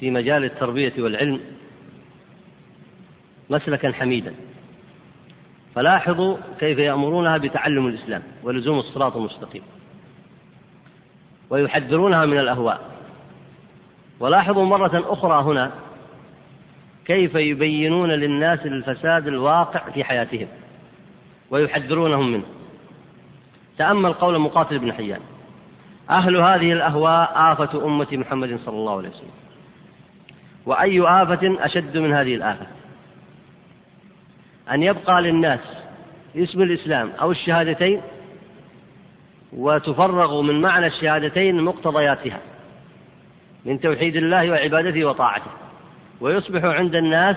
في مجال التربية والعلم مسلكا حميدا. فلاحظوا كيف يأمرونها بتعلم الإسلام ولزوم الصراط المستقيم. ويحذرونها من الأهواء. ولاحظوا مرة أخرى هنا كيف يبينون للناس الفساد الواقع في حياتهم ويحذرونهم منه. تأمل قول مقاتل بن حيان. أهل هذه الأهواء آفة أمة محمد صلى الله عليه وسلم. وأي آفة أشد من هذه الآفة؟ أن يبقى للناس اسم الإسلام أو الشهادتين وتفرغ من معنى الشهادتين مقتضياتها من توحيد الله وعبادته وطاعته. ويصبح عند الناس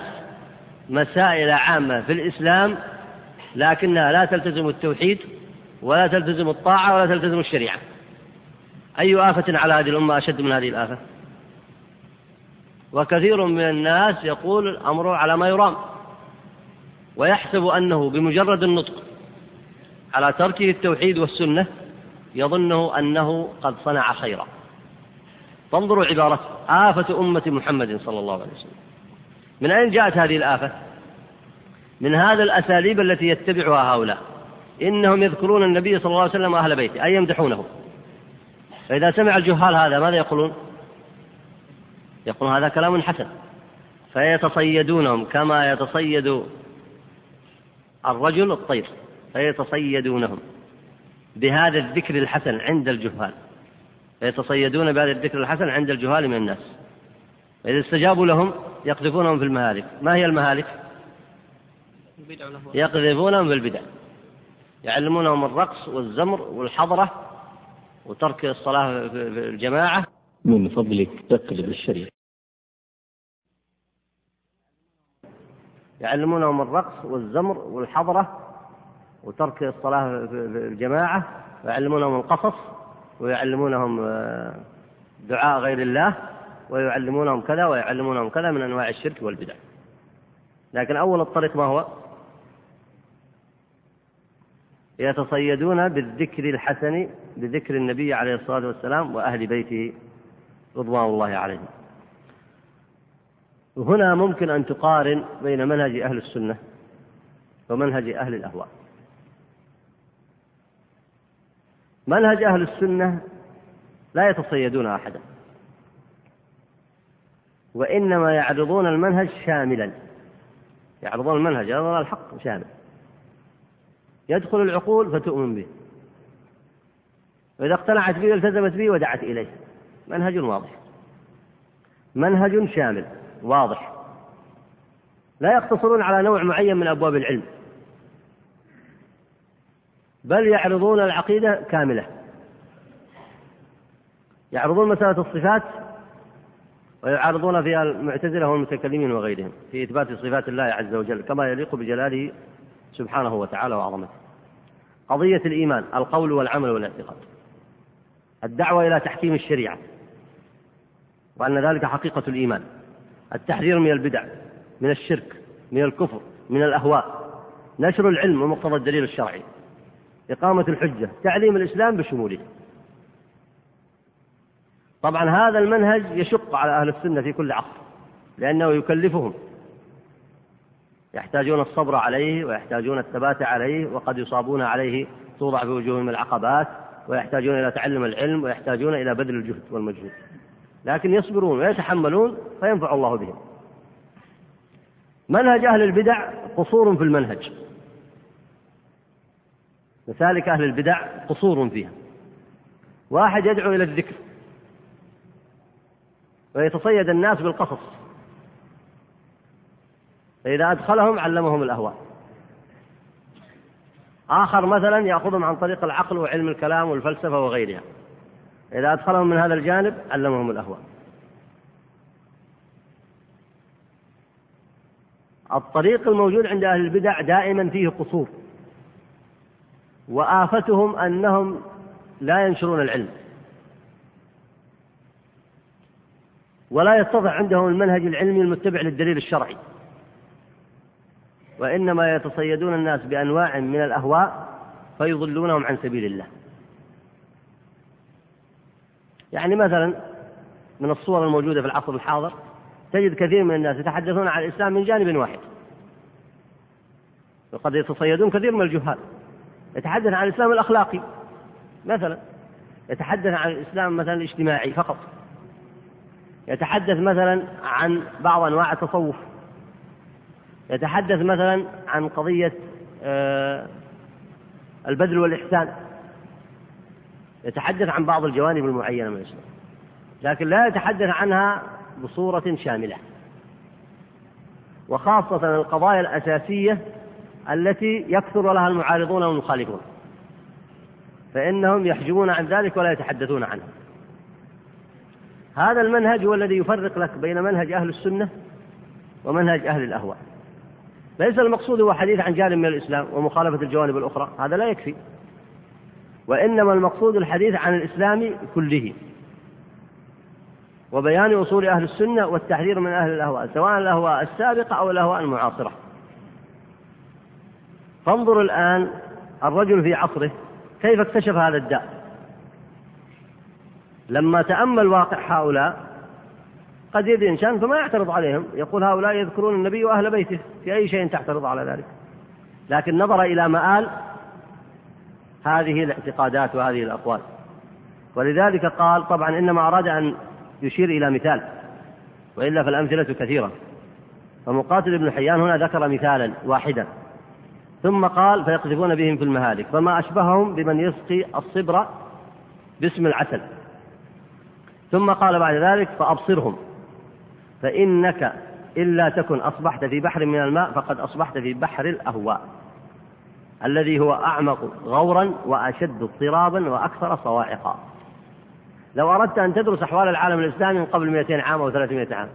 مسائل عامة في الإسلام لكنها لا تلتزم التوحيد ولا تلتزم الطاعة ولا تلتزم الشريعة. أي آفة على هذه الأمة أشد من هذه الآفة؟ وكثير من الناس يقول الأمر على ما يرام ويحسب أنه بمجرد النطق على تركه التوحيد والسنة يظنه أنه قد صنع خيرا. فانظروا عبارة آفة أمة محمد صلى الله عليه وسلم. من أين جاءت هذه الآفة؟ من هذا الأساليب التي يتبعها هؤلاء. إنهم يذكرون النبي صلى الله عليه وسلم وأهل بيته أي يمدحونه؟ فإذا سمع الجهال هذا ماذا يقولون؟ يقولون هذا كلام حسن. فيتصيدونهم كما يتصيد الرجل الطير. فيتصيدونهم بهذا الذكر الحسن عند الجهال. فيتصيدون بهذا الذكر الحسن عند الجهال من الناس. فإذا استجابوا لهم يقذفونهم في المهالك. ما هي المهالك؟ يقذفونهم في البدع. يعلمونهم الرقص والزمر والحضرة وترك الصلاة في الجماعة؟ من فضلك تقلب الشريف يعلمونهم الرقص والزمر والحضرة وترك الصلاة في الجماعة ويعلمونهم القصص ويعلمونهم آه، دعاء غير الله ويعلمونهم كذا ويعلمونهم كذا من أنواع الشرك والبدع. لكن أول الطريق ما هو؟ يتصيدون بالذكر الحسن بذكر النبي عليه الصلاة والسلام وأهل بيته رضوان الله عليهم. هنا ممكن أن تقارن بين منهج أهل السنة ومنهج أهل الأهواء. منهج أهل السنة لا يتصيدون أحدا وإنما يعرضون المنهج شاملا. يعرضون المنهج يعرضون الحق شامل يدخل العقول فتؤمن به. وإذا اقتنعت به التزمت به ودعت إليه. منهج واضح. منهج شامل واضح. لا يقتصرون على نوع معين من أبواب العلم. بل يعرضون العقيدة كاملة. يعرضون مسألة الصفات ويعارضون فيها المعتزلة والمتكلمين وغيرهم في إثبات صفات الله عز وجل كما يليق بجلاله سبحانه وتعالى وعظمته. قضية الإيمان القول والعمل والاعتقاد. الدعوة إلى تحكيم الشريعة. وأن ذلك حقيقة الإيمان. التحذير من البدع من الشرك من الكفر من الأهواء. نشر العلم ومقتضى الدليل الشرعي. إقامة الحجة تعليم الإسلام بشموله. طبعا هذا المنهج يشق على أهل السنة في كل عصر لأنه يكلفهم. يحتاجون الصبر عليه ويحتاجون الثبات عليه وقد يصابون عليه توضع في وجوههم العقبات ويحتاجون إلى تعلم العلم ويحتاجون إلى بذل الجهد والمجهود. لكن يصبرون ويتحملون فينفع الله بهم. منهج أهل البدع قصور في المنهج. مسالك أهل البدع قصور فيها. واحد يدعو إلى الذكر. ويتصيد الناس بالقصص. فإذا أدخلهم علمهم الأهواء. آخر مثلا يأخذهم عن طريق العقل وعلم الكلام والفلسفة وغيرها. إذا أدخلهم من هذا الجانب علمهم الأهواء. الطريق الموجود عند أهل البدع دائما فيه قصور. وآفتهم أنهم لا ينشرون العلم. ولا يتضح عندهم المنهج العلمي المتبع للدليل الشرعي. وإنما يتصيدون الناس بأنواع من الأهواء فيضلونهم عن سبيل الله. يعني مثلا من الصور الموجودة في العصر الحاضر تجد كثير من الناس يتحدثون عن الإسلام من جانب واحد. وقد يتصيدون كثير من الجهال. يتحدث عن الإسلام الأخلاقي. مثلا يتحدث عن الإسلام مثلا الاجتماعي فقط. يتحدث مثلا عن بعض أنواع التصوف. يتحدث مثلا عن قضية آه، البذل والإحسان. يتحدث عن بعض الجوانب المعينة من الإسلام لكن لا يتحدث عنها بصورة شاملة. وخاصة القضايا الأساسية التي يكثر لها المعارضون والمخالفون فإنهم يحجبون عن ذلك ولا يتحدثون عنه. هذا المنهج هو الذي يفرق لك بين منهج أهل السنة ومنهج أهل الأهواء. ليس المقصود هو حديث عن جانب من الإسلام ومخالفة الجوانب الأخرى. هذا لا يكفي. وإنما المقصود الحديث عن الإسلام كله. وبيان أصول أهل السنة والتحذير من أهل الأهواء سواء الأهواء السابقة أو الأهواء المعاصرة. فانظر الآن الرجل في عصره كيف اكتشف هذا الداء. لما تأمل واقع هؤلاء قد يجي إنسان فما يعترض عليهم. يقول هؤلاء يذكرون النبي وأهل بيته. في أي شيء تعترض على ذلك. لكن نظر إلى مآل هذه الاعتقادات وهذه الأقوال. ولذلك قال طبعا إنما أراد أن يشير إلى مثال وإلا فالأمثلة كثيرة. فمقاتل بن حيان هنا ذكر مثالا واحدا. ثم قال فيقذفون بهم في المهالك. فما أشبههم بمن يسقي الصبر باسم العسل. ثم قال بعد ذلك فأبصرهم. فإنك إلا تكن أصبحت في بحر من الماء فقد أصبحت في بحر الأهواء الذي هو أعمق غورا وأشد اضطرابا وأكثر صواعقا. لو أردت أن تدرس أحوال العالم الإسلامي من قبل 200 عام أو 300 عام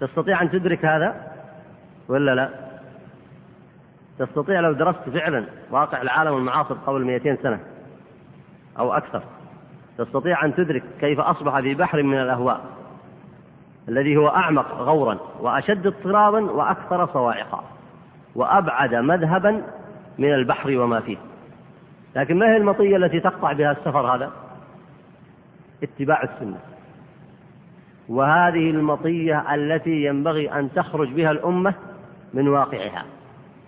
تستطيع أن تدرك هذا ولا لا؟ تستطيع لو درست فعلا واقع العالم المعاصر قبل 200 سنة أو أكثر تستطيع أن تدرك كيف أصبح في بحر من الأهواء. الذي هو أعمق غورا وأشد اضطرابا وأكثر صواعقا وأبعد مذهبا من البحر وما فيه. لكن ما هي المطية التي تقطع بها السفر هذا؟ اتباع السنة. وهذه المطية التي ينبغي أن تخرج بها الأمة من واقعها.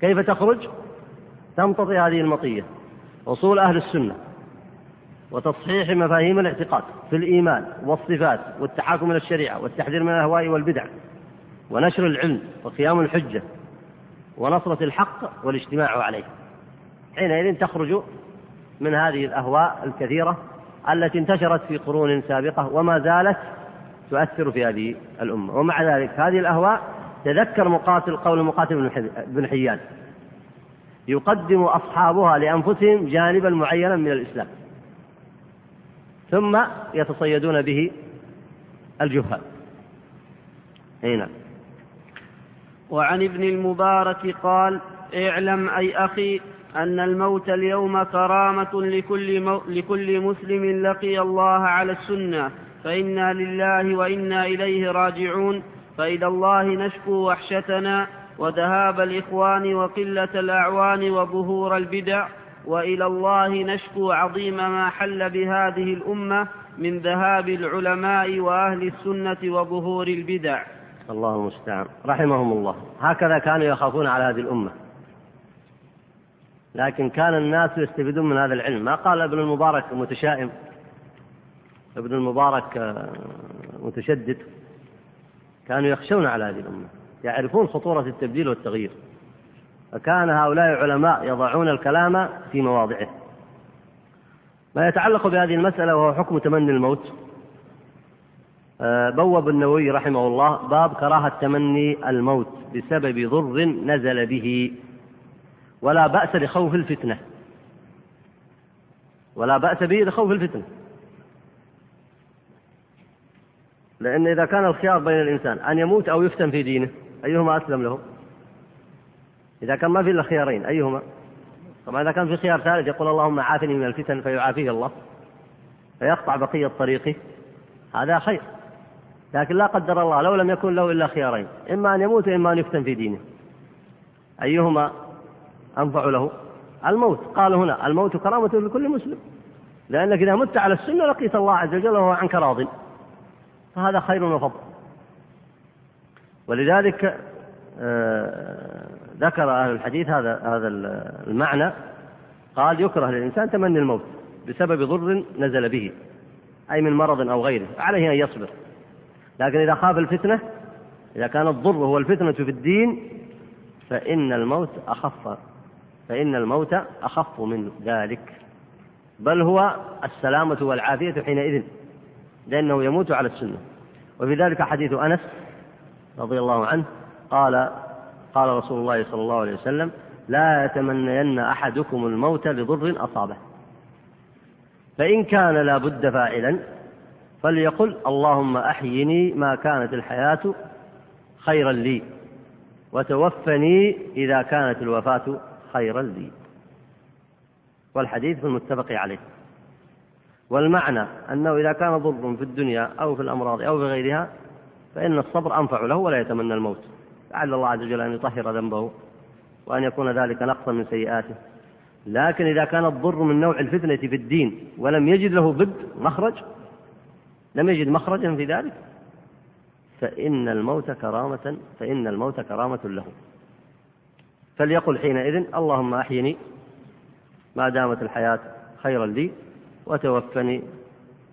كيف تخرج؟ تمتطي هذه المطية. وصول أهل السنة. وتصحيح مفاهيم الاعتقاد في الإيمان والصفات والتحاكم إلى الشريعة والتحذير من الأهواء والبدع ونشر العلم وقيام الحجة ونصرة الحق والاجتماع عليه. حينئذ تخرج من هذه الأهواء الكثيرة التي انتشرت في قرون سابقة وما زالت تؤثر في هذه الأمة. ومع ذلك هذه الأهواء تذكر مقاتل قول مقاتل بن حيان يقدم أصحابها لأنفسهم جانبا معينا من الإسلام. ثم يتصيدون به الجهال. أي نعم. وعن ابن المبارك قال اعلم أي أخي أن الموت اليوم كرامة لكل, مو لكل مسلم لقي الله على السنة فإنا لله وإنا إليه راجعون. فإلى الله نشكو وحشتنا وذهاب الإخوان وقلة الأعوان وظهور البدع وإلى الله نشكو عظيم ما حل بهذه الأمة من ذهاب العلماء وأهل السنة وظهور البدع. الله المستعان. رحمهم الله. هكذا كانوا يخافون على هذه الأمة. لكن كان الناس يستفيدون من هذا العلم. ما قال ابن المبارك متشائم؟ ابن المبارك آه، متشدد. كانوا يخشون على هذه الأمة. يعرفون خطورة التبديل والتغيير. فكان هؤلاء العلماء يضعون الكلام في مواضعه. ما يتعلق بهذه المسألة وهو حكم تمني الموت آه، بوب النووي رحمه الله باب كراهة تمني الموت بسبب ضر نزل به. ولا بأس لخوف الفتنة. ولا بأس به لخوف الفتنة. لأن إذا كان الخيار بين الإنسان أن يموت أو يفتن في دينه أيهما أسلم له؟ إذا كان ما في إلا خيارين أيهما؟ طبعا إذا كان في خيار ثالث يقول اللهم عافني من الفتن فيعافيه الله فيقطع بقية طريقه هذا خير. لكن لا قدر الله لو لم يكن له إلا خيارين إما أن يموت وإما أن يفتن في دينه. أيهما أنفع له؟ الموت. قال هنا الموت كرامة لكل مسلم. لأنك إذا مت على السنة لقيت الله عز وجل وهو عنك راض. فهذا خير وفضل. ولذلك آه، ذكر أهل الحديث هذا هذا المعنى قال يكره للإنسان تمني الموت بسبب ضر نزل به أي من مرض أو غيره عليه أن يصبر. لكن إذا خاف الفتنة إذا كان الضر هو الفتنة في الدين فإن الموت أخف فإن الموت أخف من ذلك. بل هو السلامة والعافية حينئذ لأنه يموت على السنة. وفي ذلك حديث أنس رضي الله عنه قال قال رسول الله صلى الله عليه وسلم لا يتمنين أحدكم الموت لضر أصابه. فإن كان لا بد فاعلا فليقل اللهم أحيني ما كانت الحياة خيرا لي وتوفني إذا كانت الوفاة خيرا لي. والحديث المتفق عليه. والمعنى أنه إذا كان ضر في الدنيا أو في الأمراض أو في غيرها فإن الصبر أنفع له ولا يتمنى الموت. لعل الله عز وجل أن يطهر ذنبه وأن يكون ذلك نقصا من سيئاته. لكن إذا كان الضر من نوع الفتنة في الدين ولم يجد له ضد مخرج لم يجد مخرجا في ذلك فإن الموت كرامة فإن الموت كرامة له. فليقل حينئذ اللهم أحيني ما دامت الحياة خيرا لي وتوفني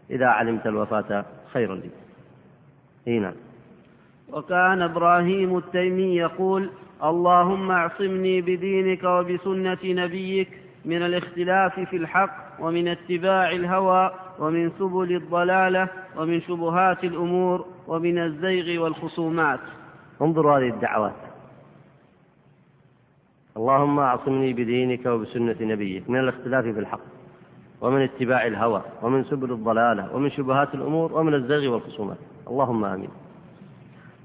إذا علمت الوفاة خيرا لي. نعم. وكان إبراهيم التيمي يقول اللهم اعصمني بدينك وبسنة نبيك من الاختلاف في الحق ومن اتباع الهوى ومن سبل الضلالة ومن شبهات الأمور ومن الزيغ والخصومات. انظروا هذه الدعوات. اللهم اعصمني بدينك وبسنة نبيك من الاختلاف في الحق ومن اتباع الهوى ومن سبل الضلالة ومن شبهات الأمور ومن الزيغ والخصومات. اللهم آمين.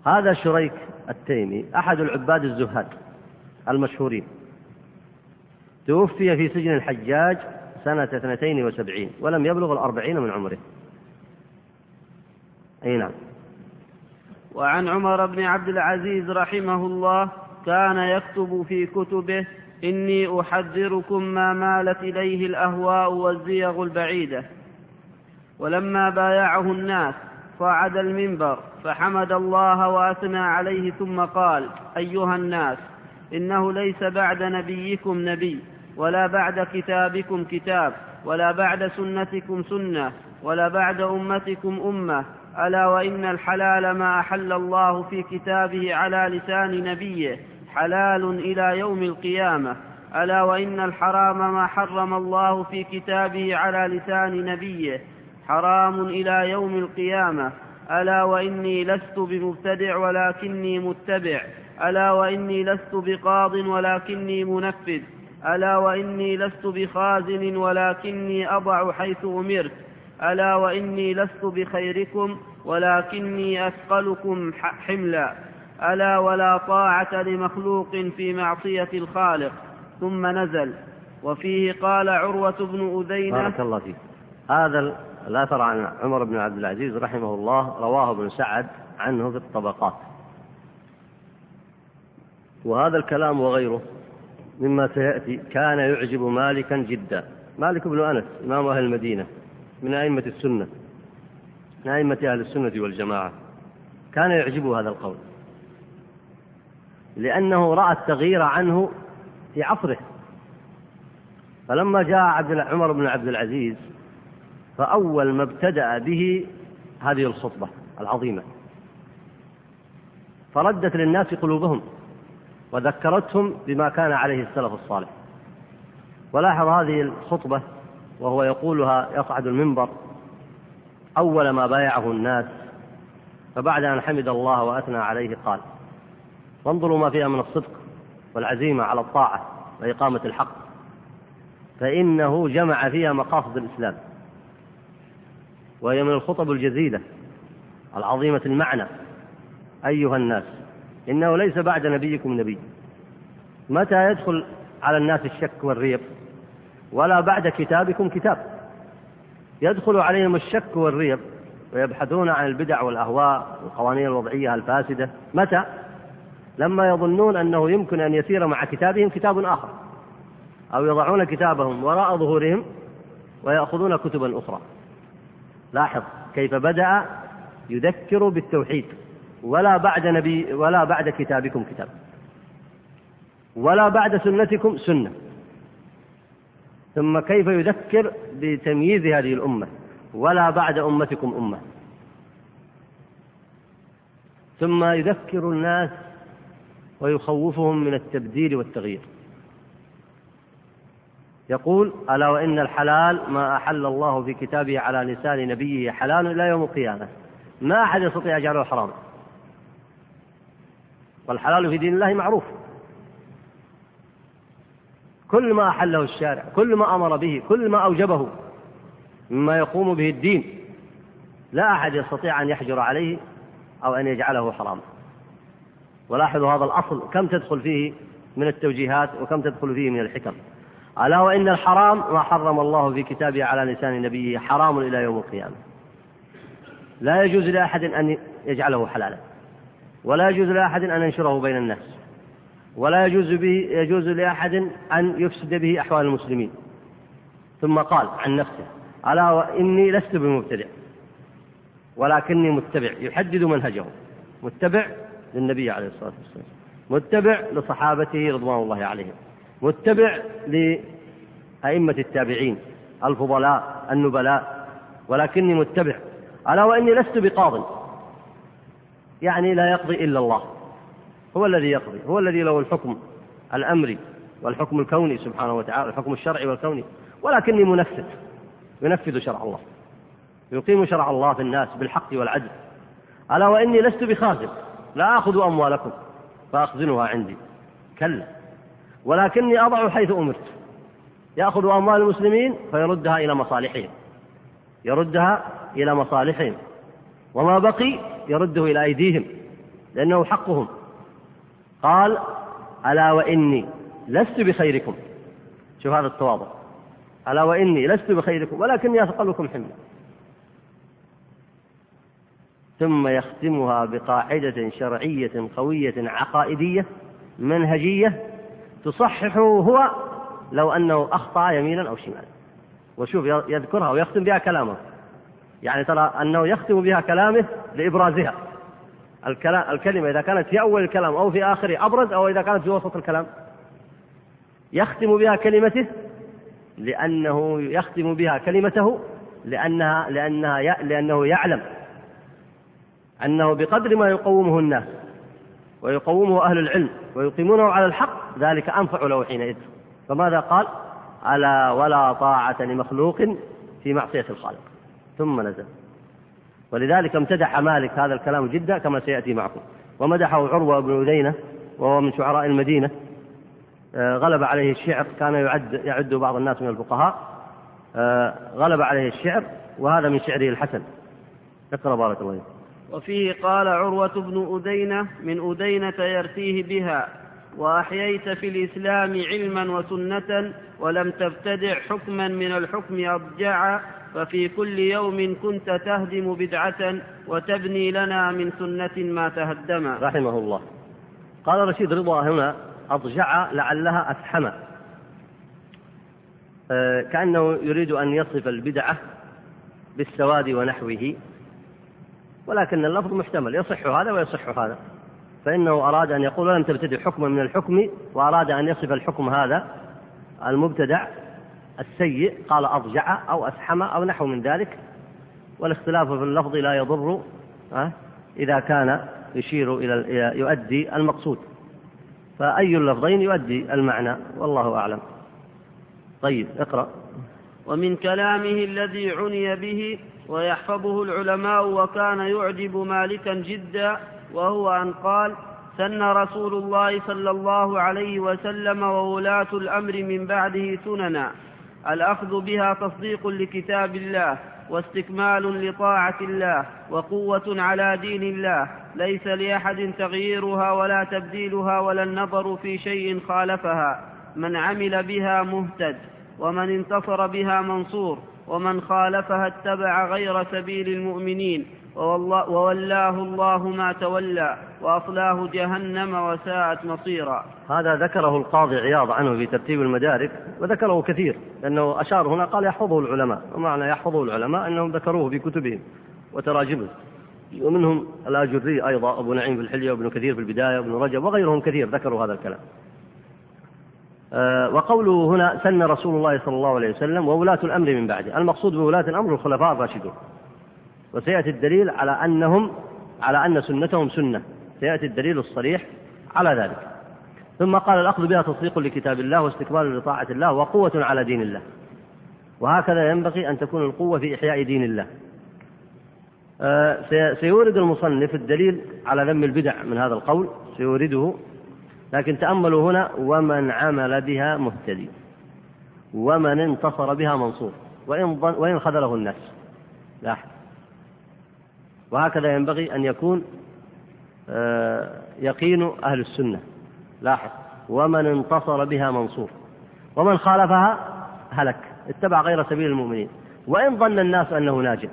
هذا شريك التيمي أحد العباد الزهاد المشهورين. توفي في سجن الحجاج سنة اثنتين وسبعين ولم يبلغ الأربعين من عمره. أي نعم. وعن عمر بن عبد العزيز رحمه الله كان يكتب في كتبه إني أحذركم ما مالت إليه الأهواء والزيغ البعيدة. ولما بايعه الناس صعد المنبر فحمد الله وأثنى عليه ثم قال أيها الناس إنه ليس بعد نبيكم نبي ولا بعد كتابكم كتاب ولا بعد سنتكم سنة ولا بعد أمتكم أمة ألا وإن الحلال ما أحل الله في كتابه على لسان نبيه حلال إلى يوم القيامة ألا وإن الحرام ما حرم الله في كتابه على لسان نبيه حرام إلى يوم القيامة. ألا وإني لست بمبتدع ولكني متبع. ألا وإني لست بقاض ولكني منفذ. ألا وإني لست بخازن ولكني أضع حيث أمرت. ألا وإني لست بخيركم ولكني أثقلكم حملا. ألا ولا طاعة لمخلوق في معصية الخالق. ثم نزل. وفيه قال عروة بن أذينة بارك الله فيك. هذا الأثر عن عمر بن عبد العزيز رحمه الله رواه ابن سعد عنه في الطبقات. وهذا الكلام وغيره مما سيأتي كان يعجب مالكا جدا. مالك بن أنس إمام أهل المدينة من أئمة السنة من أئمة أهل السنة والجماعة. كان يعجبه هذا القول. لأنه رأى التغيير عنه في عصره. فلما جاء عبد عمر بن عبد العزيز فأول ما ابتدأ به هذه الخطبة العظيمة. فردت للناس قلوبهم وذكرتهم بما كان عليه السلف الصالح. ولاحظ هذه الخطبة وهو يقولها يصعد المنبر أول ما بايعه الناس فبعد أن حمد الله وأثنى عليه قال وانظروا ما فيها من الصدق والعزيمة على الطاعة وإقامة الحق فإنه جمع فيها مقاصد الإسلام. وهي من الخطب الجزيلة العظيمة المعنى. أيها الناس إنه ليس بعد نبيكم نبي. متى يدخل على الناس الشك والريب ولا بعد كتابكم كتاب. يدخل عليهم الشك والريب ويبحثون عن البدع والأهواء والقوانين الوضعية الفاسدة. متى؟ لما يظنون أنه يمكن أن يسير مع كتابهم كتاب آخر أو يضعون كتابهم وراء ظهورهم ويأخذون كتبا أخرى. لاحظ كيف بدأ يذكر بالتوحيد. ولا بعد نبي ولا بعد كتابكم كتاب. ولا بعد سنتكم سنة. ثم كيف يذكر بتمييز هذه الأمة؟ ولا بعد أمتكم أمة. ثم يذكر الناس ويخوفهم من التبديل والتغيير. يقول ألا وإن الحلال ما أحل الله في كتابه على لسان نبيه حلال إلى يوم القيامة؟ ما أحد يستطيع يجعله حراما والحلال في دين الله معروف. كل ما أحله الشارع كل ما أمر به كل ما أوجبه مما يقوم به الدين لا أحد يستطيع أن يحجر عليه أو أن يجعله حراما ولاحظوا هذا الأصل كم تدخل فيه من التوجيهات وكم تدخل فيه من الحكم. ألا وإن الحرام ما حرم الله في كتابه على لسان نبيه حرام إلى يوم القيامة. لا يجوز لأحد أن يجعله حلالا ولا يجوز لأحد أن ينشره بين الناس ولا يجوز به يجوز لأحد أن يفسد به أحوال المسلمين. ثم قال عن نفسه ألا وإني لست بمبتدع ولكني متبع يحدد منهجه متبع للنبي عليه الصلاة والسلام متبع لصحابته رضوان الله عليهم. متبع لأئمة التابعين الفضلاء النبلاء ولكني متبع. ألا وإني لست بقاض يعني لا يقضي إلا الله. هو الذي يقضي هو الذي له الحكم الأمري والحكم الكوني سبحانه وتعالى الحكم الشرعي والكوني. ولكني منفذ ينفذ شرع الله يقيم شرع الله في الناس بالحق والعدل. ألا وإني لست بخازن لا آخذ أموالكم فأخزنها عندي. كلا. ولكني أضع حيث أمرت. يأخذ أموال المسلمين فيردها إلى مصالحهم. يردها إلى مصالحهم. وما بقي يرده إلى أيديهم لأنه حقهم. قال ألا وإني لست بخيركم. شوف هذا التواضع. ألا وإني لست بخيركم ولكني أثقلكم حملا. ثم يختمها بقاعدة شرعية قوية عقائدية منهجية تصححه هو لو أنه أخطأ يمينا أو شمالا. وشوف يذكرها ويختم بها كلامه. يعني ترى أنه يختم بها كلامه لإبرازها. الكلام الكلمة إذا كانت في أول الكلام أو في آخره أبرز أو إذا كانت في وسط الكلام. يختم بها كلمته لأنه يختم بها كلمته لأنها لأنها لأنه يعلم أنه بقدر ما يقومه الناس. ويقومه أهل العلم ويقيمونه على الحق ذلك أنفع له حينئذ. فماذا قال؟ ألا ولا طاعة لمخلوق في معصية الخالق. ثم نزل. ولذلك امتدح مالك هذا الكلام جدا كما سيأتي معكم. ومدحه عروة بن أذينة وهو من شعراء المدينة. آه، غلب عليه الشعر كان يعد يعد بعض الناس من الفقهاء. آه، غلب عليه الشعر وهذا من شعره الحسن. اقرأ بارك الله وفيه قال عروة بن أدينة من أدينة يرثيه بها وأحييت في الإسلام علما وسنة ولم تبتدع حكما من الحكم أضجعا ففي كل يوم كنت تهدم بدعة وتبني لنا من سنة ما تهدما رحمه الله. قال رشيد رضا هنا أضجع لعلها أفحم آه، كأنه يريد أن يصف البدعة بالسواد ونحوه. ولكن اللفظ محتمل يصح هذا ويصح هذا. فإنه أراد أن يقول ولم تبتدع حكما من الحكم وأراد أن يصف الحكم هذا المبتدع السيء قال أضجع أو أسحم أو نحو من ذلك. والاختلاف في اللفظ لا يضر إذا كان يشير إلى يؤدي المقصود. فأي اللفظين يؤدي المعنى والله أعلم. طيب اقرأ. ومن كلامه الذي عني به ويحفظه العلماء وكان يعجب مالكا جدا وهو أن قال سن رسول الله صلى الله عليه وسلم وولاة الأمر من بعده سننا. الأخذ بها تصديق لكتاب الله واستكمال لطاعة الله وقوة على دين الله. ليس لأحد تغييرها ولا تبديلها ولا النظر في شيء خالفها. من عمل بها مهتد ومن انتصر بها منصور. ومن خالفها اتبع غير سبيل المؤمنين وولاه الله ما تولى وأصلاه جهنم وساءت مصيرا. هذا ذكره القاضي عياض عنه في ترتيب المدارك وذكره كثير لأنه أشار هنا قال يحفظه العلماء ومعنى يحفظه العلماء أنهم ذكروه في كتبهم وتراجمهم ومنهم الآجري أيضا أبو نعيم في الحلية وابن كثير في البداية وابن رجب وغيرهم كثير ذكروا هذا الكلام. وقوله هنا سن رسول الله صلى الله عليه وسلم وولاة الأمر من بعده. المقصود بولاة الأمر الخلفاء الراشدون. وسيأتي الدليل على أنهم على أن سنتهم سنة. سيأتي الدليل الصريح على ذلك. ثم قال الأخذ بها تصديق لكتاب الله واستكمال لطاعة الله وقوة على دين الله. وهكذا ينبغي أن تكون القوة في إحياء دين الله. آه، سيورد المصنف الدليل على ذم البدع من هذا القول. سيورده لكن تأملوا هنا ومن عمل بها مهتدي. ومن انتصر بها منصور. وإن, وإن خذله الناس. لاحظ وهكذا ينبغي أن يكون آه، يقين أهل السنة. لاحظ ومن انتصر بها منصور. ومن خالفها هلك. اتبع غير سبيل المؤمنين. وإن ظن الناس أنه ناجٍ.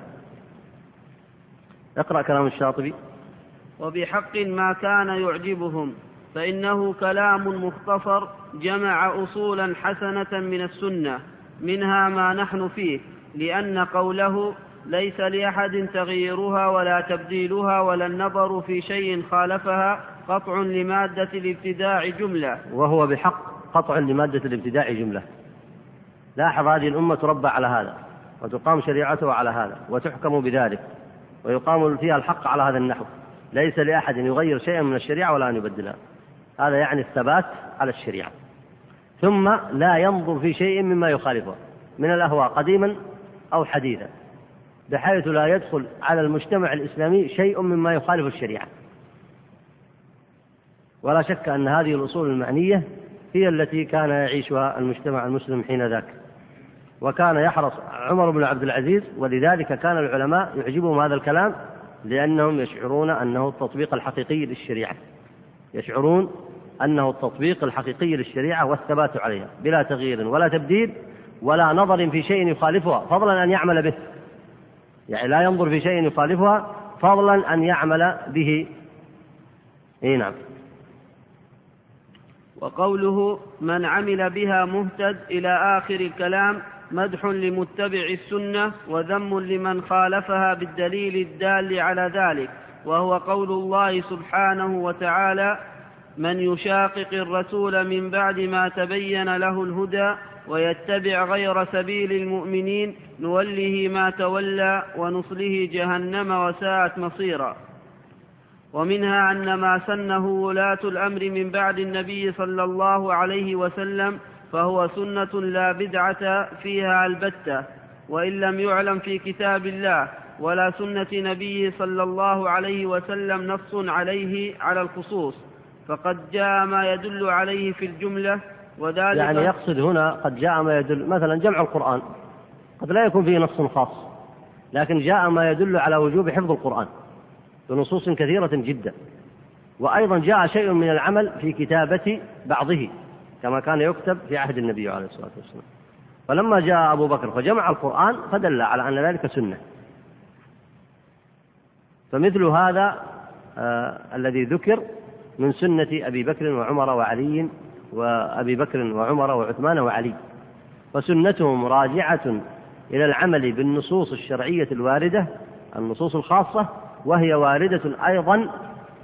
اقرأ كلام الشاطبي. وبحق ما كان يعجبهم. فإنه كلام مختصر جمع أصولا حسنة من السنة منها ما نحن فيه لأن قوله ليس لأحد تغييرها ولا تبديلها ولا النظر في شيء خالفها قطع لمادة الابتداع جملة. وهو بحق قطع لمادة الابتداع جملة. لاحظ هذه الأمة تربى على هذا وتقام شريعتها على هذا وتحكم بذلك ويقام فيها الحق على هذا النحو. ليس لأحد يغير شيئا من الشريعة ولا أن يبدلها. هذا يعني الثبات على الشريعة. ثم لا ينظر في شيء مما يخالفها من الأهواء قديما أو حديثا بحيث لا يدخل على المجتمع الإسلامي شيء مما يخالف الشريعة. ولا شك أن هذه الأصول المعنية هي التي كان يعيشها المجتمع المسلم حين ذاك. وكان يحرص عمر بن عبد العزيز ولذلك كان العلماء يعجبهم هذا الكلام لأنهم يشعرون أنه التطبيق الحقيقي للشريعة. يشعرون أنه التطبيق الحقيقي للشريعة والثبات عليها بلا تغيير ولا تبديل ولا نظر في شيء يخالفها فضلا أن يعمل به. يعني لا ينظر في شيء يخالفها فضلا أن يعمل به. إي نعم. وقوله من عمل بها مهتد إلى آخر الكلام مدح لمتبع السنة وذم لمن خالفها بالدليل الدال على ذلك وهو قول الله سبحانه وتعالى من يشاقق الرسول من بعد ما تبين له الهدى ويتبع غير سبيل المؤمنين نوله ما تولى ونصله جهنم وساءت مصيرا. ومنها أن ما سنه ولاة الأمر من بعد النبي صلى الله عليه وسلم فهو سنة لا بدعة فيها البتة وإن لم يعلم في كتاب الله ولا سنة نبيه صلى الله عليه وسلم نص عليه على الخصوص. فقد جاء ما يدل عليه في الجملة وذلك يعني يقصد هنا قد جاء ما يدل مثلا جمع القرآن قد لا يكون فيه نص خاص لكن جاء ما يدل على وجوب حفظ القرآن بنصوص كثيرة جدا. وأيضا جاء شيء من العمل في كتابة بعضه كما كان يكتب في عهد النبي عليه الصلاة والسلام. فلما جاء أبو بكر فجمع القرآن فدل على أن ذلك سنة. فمثل هذا آه الذي ذكر من سنة أبي بكر وعمر وعلي وأبي بكر وعمر وعثمان وعلي. وسنتهم راجعة إلى العمل بالنصوص الشرعية الواردة النصوص الخاصة وهي واردة أيضا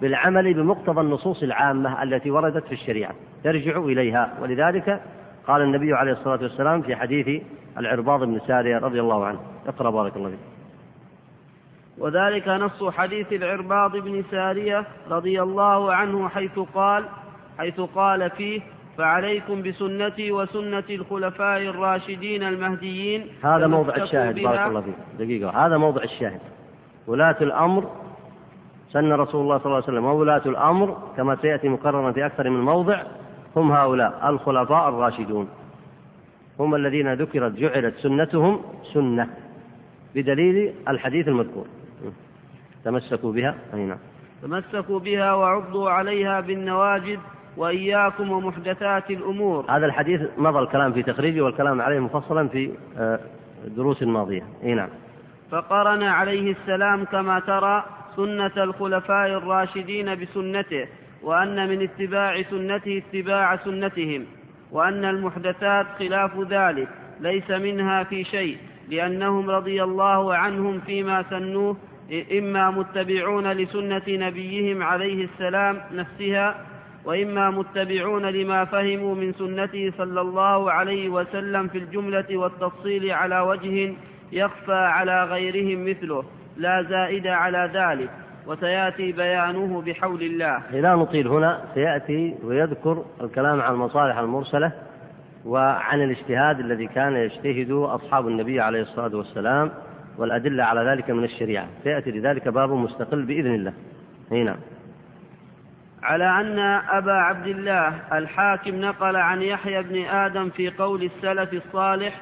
بالعمل بمقتضى النصوص العامة التي وردت في الشريعة. ترجع إليها. ولذلك قال النبي عليه الصلاة والسلام في حديث العرباض بن سارية رضي الله عنه. اقرأ بارك الله فيك. وذلك نص حديث العرباض بن سارية رضي الله عنه حيث قال حيث قال فيه فعليكم بسنتي وسنة الخلفاء الراشدين المهديين هذا موضع الشاهد بارك الله فيك. دقيقة. هذا موضع الشاهد. ولاة الأمر سن رسول الله صلى الله عليه وسلم وولاة الأمر كما سيأتي مكررا في أكثر من موضع هم هؤلاء الخلفاء الراشدون. هم الذين ذكرت جعلت سنتهم سنة بدليل الحديث المذكور. تمسكوا بها؟ أي نعم. تمسكوا بها وعضوا عليها بالنواجد وإياكم ومحدثات الأمور. هذا الحديث مضى الكلام في تخريجه والكلام عليه مفصلا في آه، دروس ماضية. أي نعم. فقرن عليه السلام كما ترى سنة الخلفاء الراشدين بسنته وأن من اتباع سنته اتباع سنتهم وأن المحدثات خلاف ذلك ليس منها في شيء لأنهم رضي الله عنهم فيما سنوه إما متبعون لسنة نبيهم عليه السلام نفسها وإما متبعون لما فهموا من سنته صلى الله عليه وسلم في الجملة والتفصيل على وجه يخفى على غيرهم مثله لا زائد على ذلك وسيأتي بيانه بحول الله. لا نطيل هنا سيأتي ويذكر الكلام عن المصالح المرسلة وعن الاجتهاد الذي كان يجتهده أصحاب النبي عليه الصلاة والسلام والأدلة على ذلك من الشريعة، سيأتي لذلك باب مستقل بإذن الله. نعم. على أن أبا عبد الله الحاكم نقل عن يحيى بن آدم في قول السلف الصالح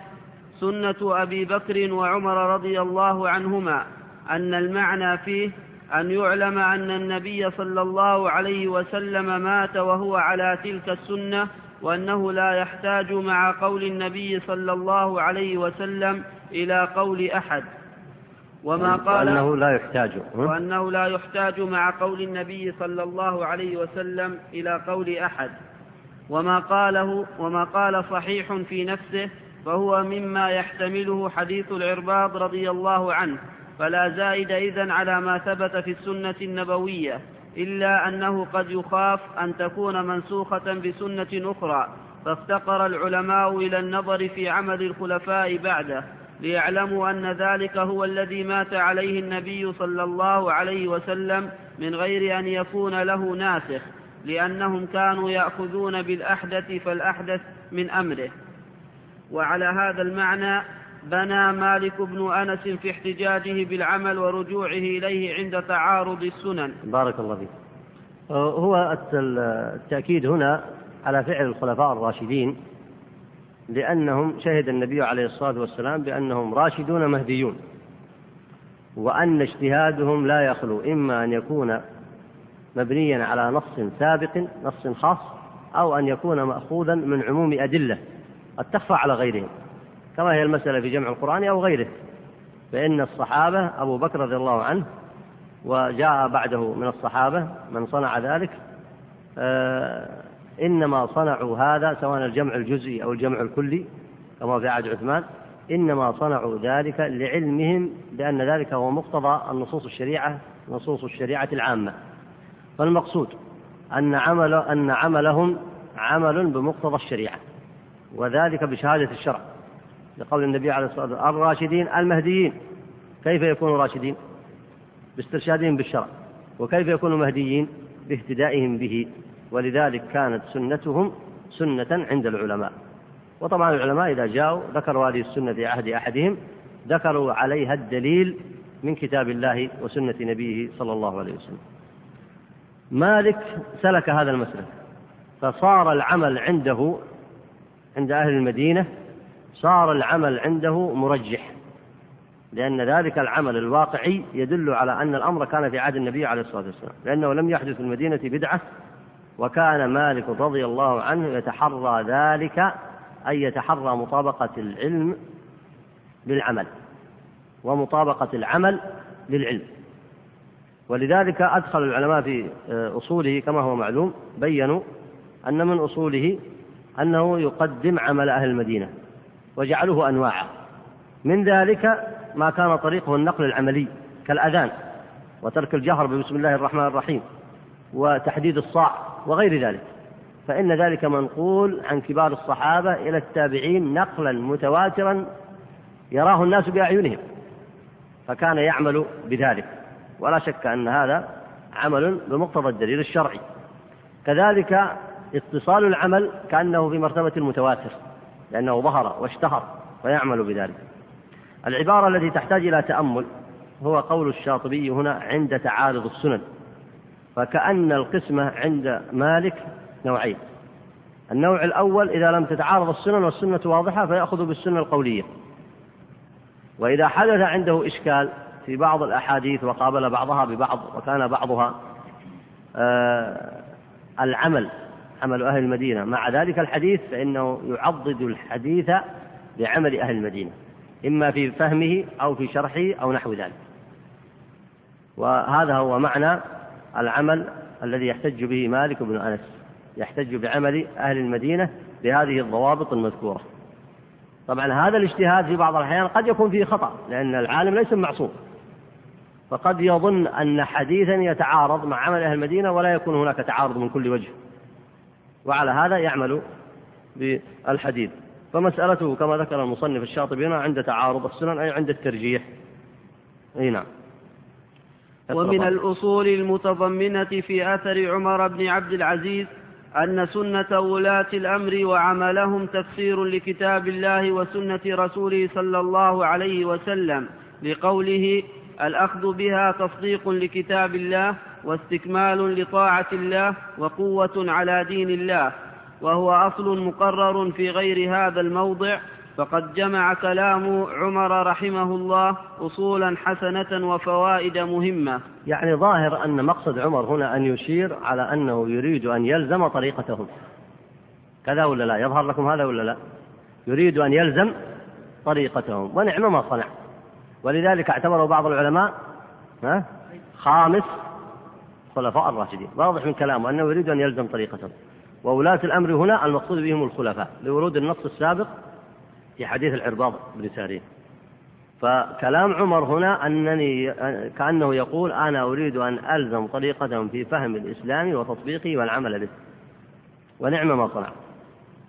سنة أبي بكر وعمر رضي الله عنهما أن المعنى فيه أن يعلم أن النبي صلى الله عليه وسلم مات وهو على تلك السنة وأنه لا يحتاج مع قول النبي صلى الله عليه وسلم إلى قول أحد وما قال وأنه لا يحتاج. وأنه لا يحتاج مع قول النبي صلى الله عليه وسلم إلى قول أحد. وما قاله وما قال صحيح في نفسه فهو مما يحتمله حديث العرباض رضي الله عنه. فلا زائد إذن على ما ثبت في السنة النبوية إلا أنه قد يخاف أن تكون منسوخة بسنة أخرى. فافتقر العلماء إلى النظر في عمل الخلفاء بعده. ليعلموا أن ذلك هو الذي مات عليه النبي صلى الله عليه وسلم من غير أن يكون له ناسخ لأنهم كانوا يأخذون بالأحدث فالأحدث من أمره. وعلى هذا المعنى بنى مالك بن أنس في احتجاجه بالعمل ورجوعه إليه عند تعارض السنن. بارك الله فيك. هو التأكيد هنا على فعل الخلفاء الراشدين لأنهم شهد النبي عليه الصلاة والسلام بأنهم راشدون مهديون وأن اجتهادهم لا يخلو إما أن يكون مبنيا على نص سابق نص خاص أو أن يكون مأخوذا من عموم أدلة قد تخفى على غيرهم كما هي المسألة في جمع القرآن أو غيره. فإن الصحابة أبو بكر رضي الله عنه وجاء بعده من الصحابة من صنع ذلك آه، إنما صنعوا هذا سواء الجمع الجزئي أو الجمع الكلي كما في عهد عثمان إنما صنعوا ذلك لعلمهم بأن ذلك هو مقتضى النصوص الشريعة نصوص الشريعة العامة. فالمقصود أن عمل أن عملهم عمل بمقتضى الشريعة وذلك بشهادة الشرع لقول النبي عليه الصلاة والسلام الراشدين المهديين. كيف يكونوا راشدين؟ باسترشادهم بالشرع وكيف يكونوا مهديين؟ باهتدائهم به. ولذلك كانت سنتهم سنة عند العلماء. وطبعا العلماء إذا جاءوا ذكروا هذه السنة في عهد أحدهم ذكروا عليها الدليل من كتاب الله وسنة نبيه صلى الله عليه وسلم. مالك سلك هذا المسلك فصار العمل عنده عند أهل المدينة صار العمل عنده مرجح لأن ذلك العمل الواقعي يدل على أن الأمر كان في عهد النبي عليه الصلاة والسلام لأنه لم يحدث في المدينة بدعة وكان مالك رضي الله عنه يتحرى ذلك أي يتحرى مطابقة العلم بالعمل ومطابقة العمل للعلم. ولذلك أدخل العلماء في أصوله كما هو معلوم بينوا أن من أصوله أنه يقدم عمل أهل المدينة وجعلوه أنواعا. من ذلك ما كان طريقه النقل العملي كالأذان وترك الجهر بسم الله الرحمن الرحيم وتحديد الصاع. وغير ذلك. فإن ذلك منقول عن كبار الصحابة إلى التابعين نقلا متواترا يراه الناس بأعينهم فكان يعمل بذلك. ولا شك أن هذا عمل بمقتضى الدليل الشرعي. كذلك اتصال العمل كأنه في مرتبة المتواتر لأنه ظهر واشتهر ويعمل بذلك. العبارة التي تحتاج إلى تأمل هو قول الشاطبي هنا عند تعارض السنن. فكأن القسمة عند مالك نوعين. النوع الأول إذا لم تتعارض السنن والسنة واضحة فيأخذ بالسنة القولية. وإذا حدث عنده إشكال في بعض الأحاديث وقابل بعضها ببعض وكان بعضها آه العمل عمل أهل المدينة. مع ذلك الحديث فإنه يعضد الحديث بعمل أهل المدينة إما في فهمه أو في شرحه أو نحو ذلك. وهذا هو معنى العمل الذي يحتج به مالك بن أنس يحتج بعمل أهل المدينة بهذه الضوابط المذكورة. طبعا هذا الاجتهاد في بعض الأحيان قد يكون فيه خطأ لأن العالم ليس معصوم. فقد يظن أن حديثا يتعارض مع عمل أهل المدينة ولا يكون هناك تعارض من كل وجه. وعلى هذا يعمل بالحديث. فمسألته كما ذكر المصنف الشاطبي هنا عند تعارض السنن أي عند الترجيح. أي نعم. ومن الأصول المتضمنة في أثر عمر بن عبد العزيز أن سنة ولاة الأمر وعملهم تفسير لكتاب الله وسنة رسوله صلى الله عليه وسلم لقوله الأخذ بها تصديق لكتاب الله واستكمال لطاعة الله وقوة على دين الله وهو أصل مقرر في غير هذا الموضع فقد جمع كلام عمر رحمه الله أصولا حسنة وفوائد مهمة. يعني ظاهر أن مقصد عمر هنا أن يشير على أنه يريد أن يلزم طريقتهم كذا ولا لا؟ يظهر لكم هذا ولا لا؟ يريد أن يلزم طريقتهم. ونعم ما صنع ولذلك اعتبره بعض العلماء خامس خلفاء الراشدين. واضح من كلامه أنه يريد أن يلزم طريقتهم. وولاة الأمر هنا المقصود بهم الخلفاء لورود النص السابق في حديث العرباض بن سارين فكلام عمر هنا أنني كأنه يقول أنا أريد أن ألزم طريقتهم في فهم الإسلام وتطبيقه والعمل به. ونعم ما صنع.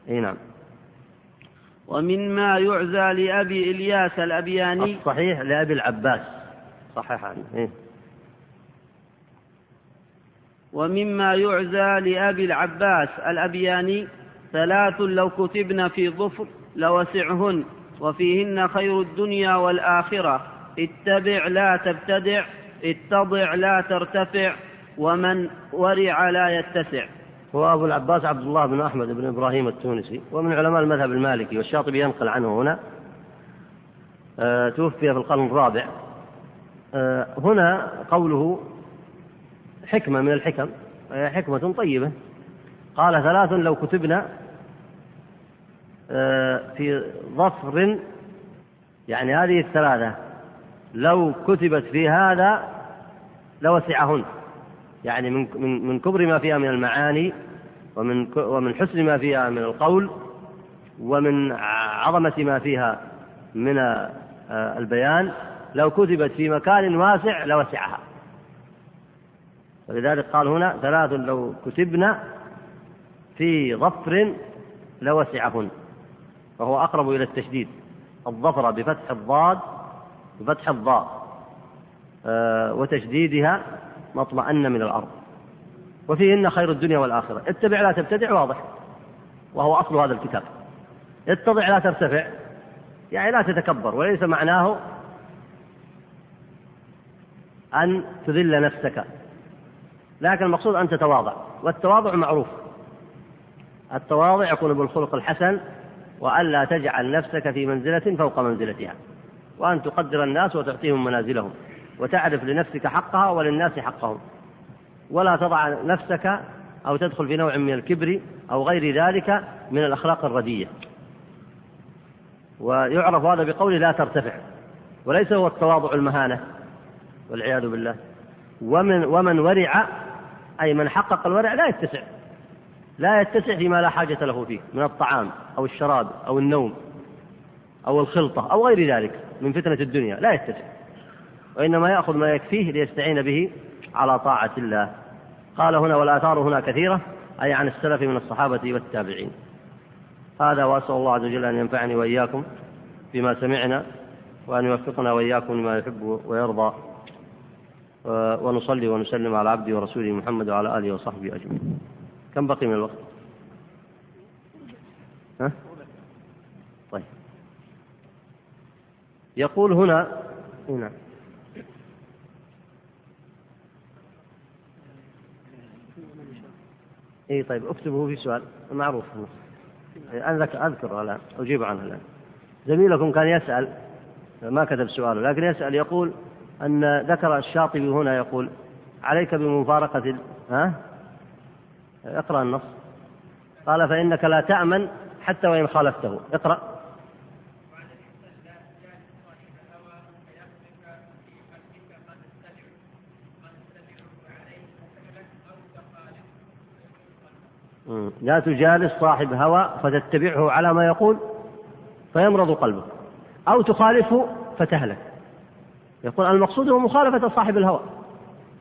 إي نعم. ومما يعزى لأبي إلياس الأبياني الصحيح لأبي العباس. صحيح. عنه إيه؟ ومما يعزى لأبي العباس الأبياني ثلاث لو كتبن في ظفر لوسعهن. وفيهن خير الدنيا والآخرة. اتبع لا تبتدع اتضع لا ترتفع ومن ورع لا يتسع. هو أبو العباس عبد الله بن أحمد بن إبراهيم التونسي. ومن علماء المذهب المالكي. والشاطبي ينقل عنه هنا. آه توفي في القرن الرابع. آه هنا قوله حكمة من الحكم. آه حكمة طيبة. قال ثلاث لو كتبنا في ظفر يعني هذه الثلاثة لو كتبت في هذا لوسعهن. يعني من من من كبر ما فيها من المعاني ومن ومن حسن ما فيها من القول ومن عظمة ما فيها من آه، البيان لو كتبت في مكان واسع لوسعها. ولذلك قال هنا ثلاث لو كتبنا في ظفر لوسعهن. فهو أقرب إلى التشديد. الظفر بفتح الضاد بفتح الضاء آه، وتشديدها ما اطمأن من الأرض. وفيهن خير الدنيا والآخرة. اتبع لا تبتدع واضح. وهو أصل هذا الكتاب. اتضع لا ترتفع يعني لا تتكبر وليس معناه أن تذل نفسك. لكن المقصود أن تتواضع. والتواضع معروف. التواضع يكون بالخلق الحسن وألا تجعل نفسك في منزلة فوق منزلتها وأن تقدر الناس وتعطيهم منازلهم وتعرف لنفسك حقها وللناس حقهم. ولا تضع نفسك أو تدخل في نوع من الكبر أو غير ذلك من الأخلاق الردية. ويعرف هذا بقوله لا ترتفع وليس هو التواضع المهانة والعياذ بالله. ومن ومن ورع أي من حقق الورع لا يتسع. لا يتسع فيما لا حاجة له فيه من الطعام أو الشراب أو النوم أو الخلطة أو غير ذلك من فتنة الدنيا لا يتسع. وإنما يأخذ ما يكفيه ليستعين به على طاعة الله. قال هنا والآثار هنا كثيرة أي عن السلف من الصحابة والتابعين. هذا وأسأل الله عز وجل أن ينفعني وإياكم بما سمعنا وأن يوفقنا وإياكم لما يحب ويرضى ونصلي ونسلم على عبده ورسوله محمد وعلى آله وصحبه أجمعين. كم بقي من الوقت؟ ها؟ طيب. يقول هنا نعم. اي طيب اكتبه في سؤال معروف. أنا اذكر الآن أجيب عنه الآن. زميلكم كان يسأل ما كتب سؤاله لكن يسأل يقول أن ذكر الشاطبي هنا يقول عليك بمفارقة ها؟ اقرأ النص. قال فإنك لا تأمن حتى وإن خالفته. اقرأ. لا تجالس صاحب هوى فتتبعه على ما يقول فيمرض قلبك. أو تخالفه فتهلك. يقول المقصود هو مخالفة صاحب الهوى.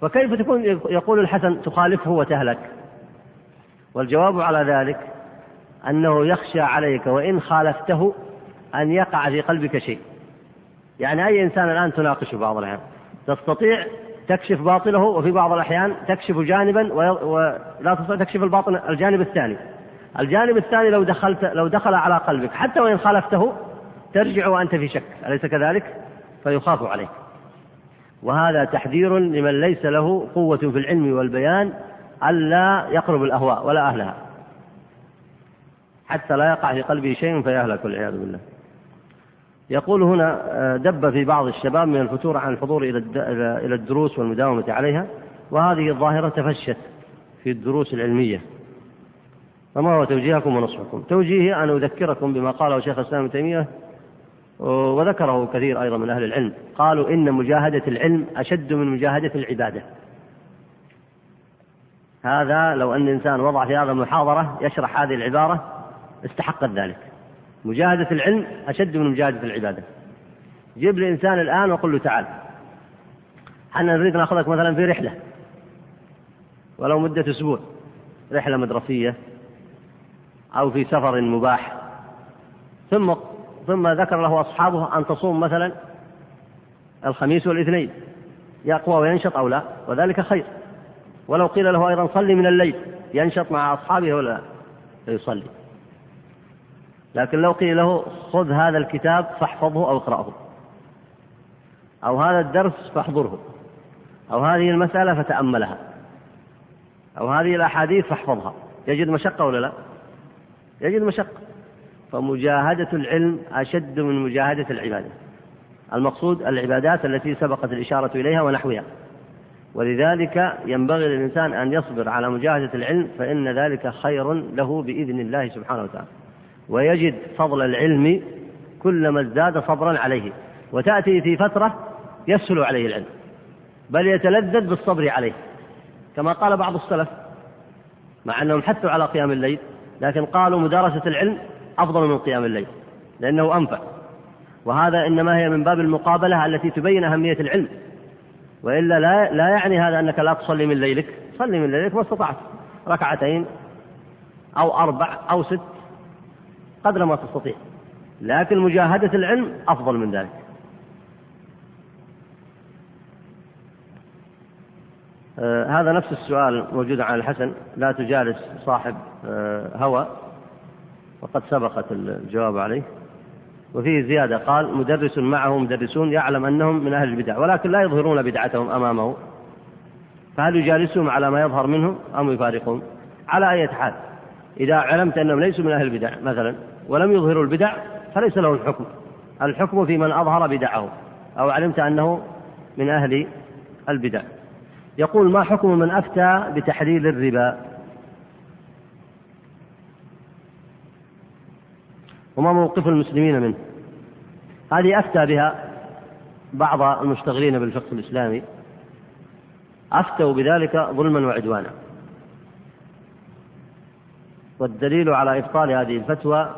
فكيف تكون يقول الحسن تخالفه وتهلك؟ والجواب على ذلك أنه يخشى عليك وإن خالفته أن يقع في قلبك شيء. يعني أي إنسان الآن تناقشه بعض الأحيان تستطيع تكشف باطله وفي بعض الأحيان تكشف جانبا ولا تستطيع تكشف الباطن الجانب الثاني. الجانب الثاني لو دخلت لو دخل على قلبك حتى وإن خالفته ترجع وأنت في شك أليس كذلك؟ فيخاف عليك. وهذا تحذير لمن ليس له قوة في العلم والبيان ألا يقرب الأهواء ولا أهلها. حتى لا يقع في قلبه شيء فيهلك والعياذ بالله. يقول هنا آه، دب في بعض الشباب من الفتور عن الحضور إلى إلى الدروس والمداومة عليها وهذه الظاهرة تفشت في الدروس العلمية. فما هو توجيهكم ونصحكم؟ توجيهي أن أذكركم بما قاله شيخ الإسلام ابن تيمية وذكره كثير أيضا من أهل العلم. قالوا إن مجاهدة العلم أشد من مجاهدة العبادة. هذا لو أن إنسان وضع في هذا المحاضرة يشرح هذه العبارة استحقت ذلك. مجاهدة العلم أشد من مجاهدة العبادة. جيب لي إنسان الآن وقل له تعال إحنا نريد نأخذك مثلا في رحلة. ولو مدة أسبوع رحلة مدرسية أو في سفر مباح. ثم ثم ذكر له أصحابه أن تصوم مثلا الخميس والإثنين يقوى وينشط أو لا وذلك خير. ولو قيل له أيضا صلي من الليل ينشط مع أصحابه ولا لا فيصلي لكن لو قيل له خذ هذا الكتاب فاحفظه أو اقرأه. أو هذا الدرس فاحضره. أو هذه المسألة فتأملها. أو هذه الأحاديث فاحفظها. يجد مشقة ولا لا؟ يجد مشقة. فمجاهدة العلم أشد من مجاهدة العبادة. المقصود العبادات التي سبقت الإشارة إليها ونحوها. ولذلك ينبغي للإنسان أن يصبر على مجاهدة العلم فإن ذلك خير له بإذن الله سبحانه وتعالى. ويجد فضل العلم كلما ازداد صبرا عليه وتأتي في فترة يسهل عليه العلم بل يتلذذ بالصبر عليه. كما قال بعض السلف مع أنهم حثوا على قيام الليل لكن قالوا مدارسة العلم أفضل من قيام الليل لأنه أنفع. وهذا إنما هي من باب المقابلة التي تبين أهمية العلم. وإلا لا, لا يعني هذا أنك لا تصلي من ليلك. صلي من ليلك ما استطعت. ركعتين أو أربع أو ست قدر ما تستطيع. لكن مجاهدة العلم أفضل من ذلك. آه هذا نفس السؤال موجود عن الحسن. لا تجالس صاحب آه هوى. وقد سبقت الجواب عليه. وفيه زيادة. قال مدرس معه مدرسون يعلم أنهم من أهل البدع ولكن لا يظهرون بدعتهم أمامه. فهل يجالسهم على ما يظهر منهم أم يفارقون؟ على أي حال إذا علمت أنهم ليسوا من أهل البدع مثلا ولم يظهروا البدع فليس له الحكم. الحكم في من أظهر بدعه أو علمت أنه من أهل البدع. يقول ما حكم من أفتى بتحليل الربا؟ وما موقف المسلمين منه. هذه أفتى بها بعض المشتغلين بالفقه الإسلامي. أفتوا بذلك ظلما وعدوانا. والدليل على إبطال هذه الفتوى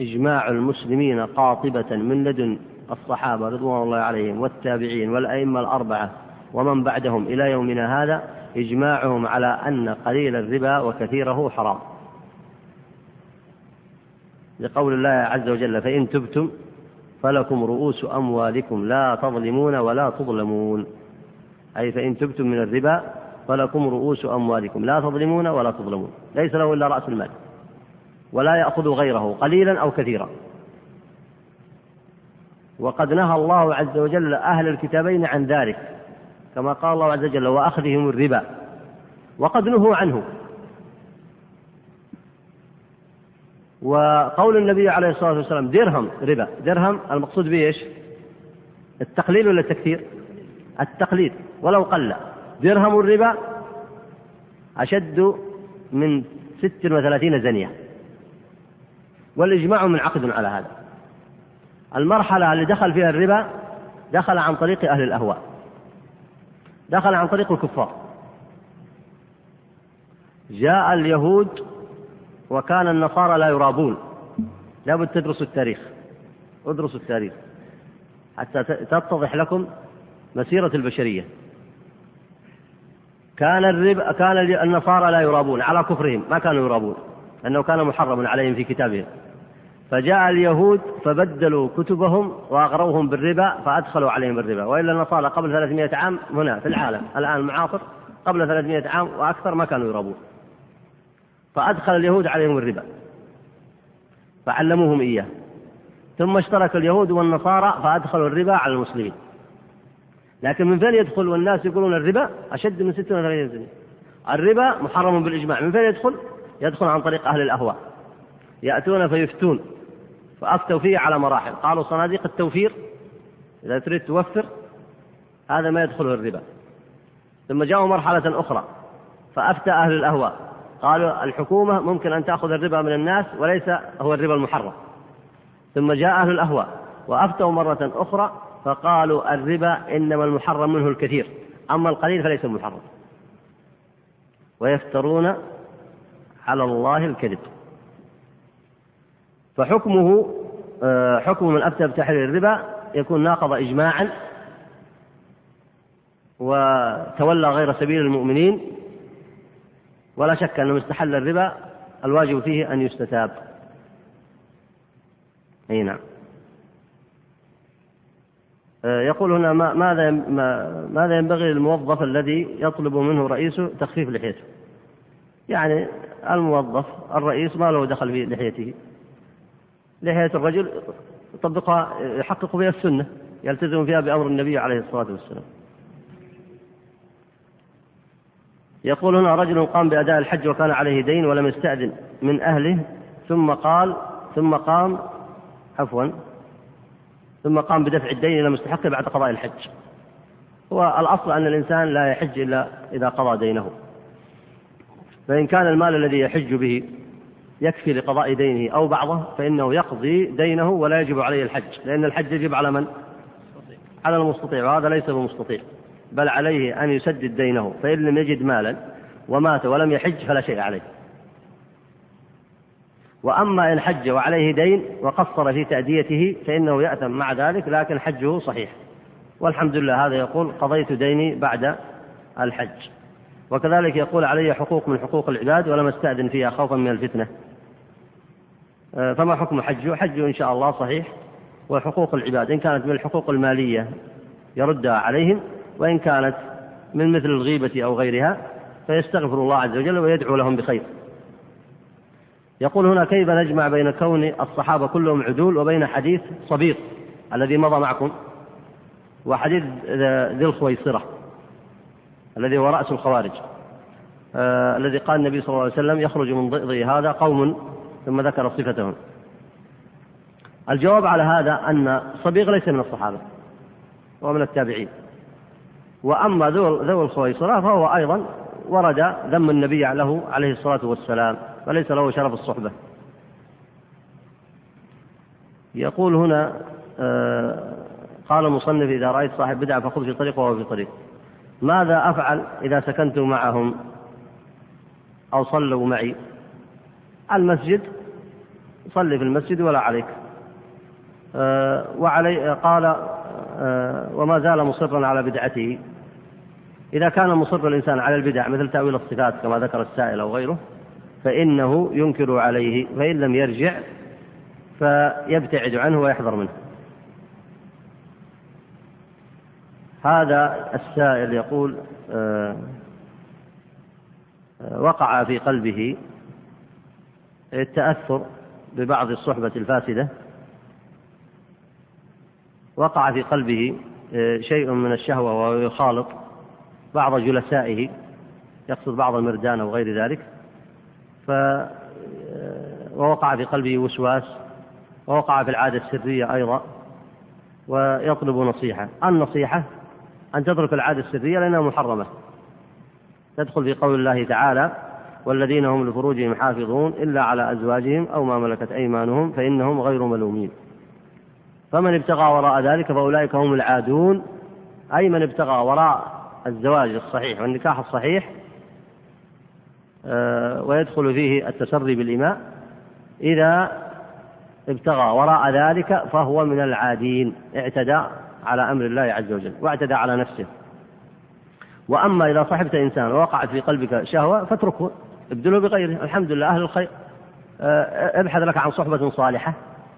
إجماع المسلمين قاطبة من لدن الصحابة رضوان الله عليهم والتابعين والأئمة الأربعة ومن بعدهم إلى يومنا هذا إجماعهم على أن قليل الربا وكثيره حرام. لقول الله عز وجل فإن تبتم فلكم رؤوس أموالكم لا تظلمون ولا تظلمون. أي فإن تبتم من الربا فلكم رؤوس أموالكم لا تظلمون ولا تظلمون. ليس له إلا رأس المال. ولا يأخذ غيره قليلا أو كثيرا. وقد نهى الله عز وجل أهل الكتابين عن ذلك كما قال الله عز وجل وأخذهم الربا. وقد نهوا عنه. وقول النبي عليه الصلاة والسلام درهم ربا. درهم المقصود به إيش؟ التقليل ولا التكثير؟ التقليل ولو قل. درهم الربا أشد من ست وثلاثين زنية. والإجماع منعقد على هذا. المرحلة اللي دخل فيها الربا دخل عن طريق أهل الأهواء. دخل عن طريق الكفار. جاء اليهود وكان النصارى لا يرابون. لابد تدرسوا التاريخ. ادرسوا التاريخ. حتى تتضح لكم مسيرة البشرية. كان الربا كان النصارى لا يرابون. على كفرهم. ما كانوا يرابون. لأنه كان محرما عليهم في كتابهم. فجاء اليهود فبدلوا كتبهم وأغروهم بالربا فأدخلوا عليهم الربا. وإلا النصارى قبل 300 عام هنا في العالم. الآن المعاصر قبل 300 عام وأكثر ما كانوا يرابون. فأدخل اليهود عليهم الربا. فعلموهم إياه. ثم اشترك اليهود والنصارى فأدخلوا الربا على المسلمين. لكن من فين يدخل والناس يقولون الربا؟ أشد من 36 سنة. الربا محرم بالإجماع. من فين يدخل؟ يدخل عن طريق أهل الأهواء. يأتون فيفتون. فأفتوا فيه على مراحل. قالوا صناديق التوفير. إذا تريد توفر هذا ما يدخله الربا. ثم جاءوا مرحلة أخرى. فأفتى أهل الأهواء. قالوا الحكومة ممكن أن تأخذ الربا من الناس وليس هو الربا المحرم. ثم جاء أهل الأهواء وأفتوا مرة أخرى فقالوا الربا إنما المحرم منه الكثير أما القليل فليس محرم. ويفترون على الله الكذب. فحكمه آه، حكم من أفتى بتحرير الربا يكون ناقض إجماعا وتولى غير سبيل المؤمنين ولا شك أن من استحل الربا الواجب فيه أن يستتاب. أي نعم. آه، يقول هنا ماذا ماذا ينبغي للموظف الذي يطلب منه رئيسه تخفيف لحيته؟ يعني الموظف الرئيس ما له دخل في لحيته. لحية الرجل يطبقها يحقق بها السنة يلتزم فيها بأمر النبي عليه الصلاة والسلام. يقول هنا رجل قام بأداء الحج وكان عليه دين ولم يستأذن من أهله ثم قال ثم قام عفوا ثم قام بدفع الدين إلى مستحقه بعد قضاء الحج. هو الأصل أن الإنسان لا يحج إلا إذا قضى دينه. فإن كان المال الذي يحج به يكفي لقضاء دينه أو بعضه فإنه يقضي دينه ولا يجب عليه الحج. لأن الحج يجب على من؟ على المستطيع وهذا ليس بمستطيع. بل عليه أن يسدد دينه فإن لم يجد مالا ومات ولم يحج فلا شيء عليه. وأما إن حج وعليه دين وقصر في تأديته فإنه يأثم مع ذلك لكن حجه صحيح. والحمد لله هذا يقول قضيت ديني بعد الحج. وكذلك يقول علي حقوق من حقوق العباد ولم أستأذن فيها خوفا من الفتنة. آه، فما حكم حجه؟ حجه إن شاء الله صحيح. وحقوق العباد إن كانت من الحقوق المالية يردها عليهم وإن كانت من مثل الغيبة أو غيرها فيستغفر الله عز وجل ويدعو لهم بخير. يقول هنا كيف نجمع بين كون الصحابة كلهم عدول وبين حديث صبيط الذي مضى معكم؟ وحديث ذي الخويصرة الذي هو رأس الخوارج. آه الذي قال النبي صلى الله عليه وسلم يخرج من ضئضئ هذا قوم ثم ذكر صفتهم. الجواب على هذا أن صبيغ ليس من الصحابة هو من التابعين. وأما ذو الخويصرة فهو أيضا ورد ذم النبي له عليه الصلاة والسلام فليس له شرف الصحبة. يقول هنا آه قال المصنف إذا رأيت صاحب بدعة فخذ في طريق وهو في طريق. ماذا أفعل إذا سكنت معهم؟ أو صلوا معي. المسجد صلي في المسجد ولا عليك. آه وعلي قال آه وما زال مصرا على بدعته. إذا كان مصر الإنسان على البدع مثل تأويل الصفات كما ذكر السائل أو غيره فإنه ينكر عليه فإن لم يرجع فيبتعد عنه ويحذر منه. هذا السائل يقول آه، آه، وقع في قلبه التأثر ببعض الصحبة الفاسدة. وقع في قلبه آه، شيء من الشهوة وهو يخالط بعض جلسائه يقصد بعض المردان أو غير ذلك ف ووقع في قلبه وسواس ووقع في العادة السرية أيضا ويطلب نصيحة. النصيحة أن تترك العادة السرية لأنها محرمة. تدخل في قول الله تعالى والذين هم لفروجهم حافظون إلا على أزواجهم أو ما ملكت أيمانهم فإنهم غير ملومين. فمن ابتغى وراء ذلك فأولئك هم العادون. أي من ابتغى وراء الزواج الصحيح والنكاح الصحيح آه، ويدخل فيه التسري بالإماء إذا ابتغى وراء ذلك فهو من العادين اعتدى على أمر الله عز وجل واعتدى على نفسه. وأما إذا صحبت إنسان ووقعت في قلبك شهوة فاتركه ابدله بغيره الحمد لله أهل الخير. آه، ابحث لك عن صحبة صالحة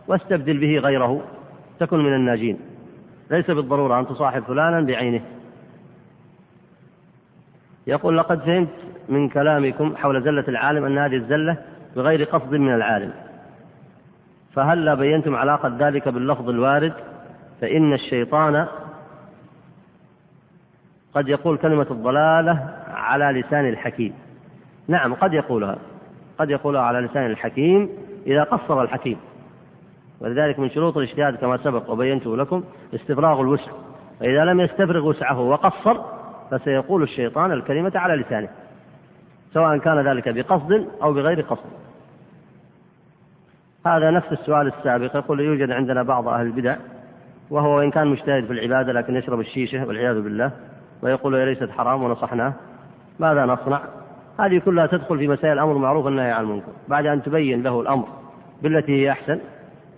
واستبدل به غيره تكن من الناجين. ليس بالضرورة أن تصاحب فلانا بعينه. يقول لقد فهمت من كلامكم حول زلة العالم أن هذه الزلة بغير قصد من العالم. فهلا بينتم علاقة ذلك باللفظ الوارد؟ فإن الشيطان قد يقول كلمة الضلالة على لسان الحكيم. نعم قد يقولها. قد يقولها على لسان الحكيم إذا قصر الحكيم. ولذلك من شروط الاجتهاد كما سبق وبينته لكم استفراغ الوسع. فإذا لم يستفرغ وسعه وقصر فسيقول الشيطان الكلمة على لسانه سواء كان ذلك بقصد أو بغير قصد هذا نفس السؤال السابق يقول يوجد عندنا بعض أهل البدع وهو وإن كان مجتهد في العبادة لكن يشرب الشيشة والعياذ بالله ويقول هي ليست حرام ونصحناه ماذا نصنع؟ هذه كلها تدخل في مسائل الأمر المعروف والنهي عن المنكر بعد أن تبين له الأمر بالتي هي أحسن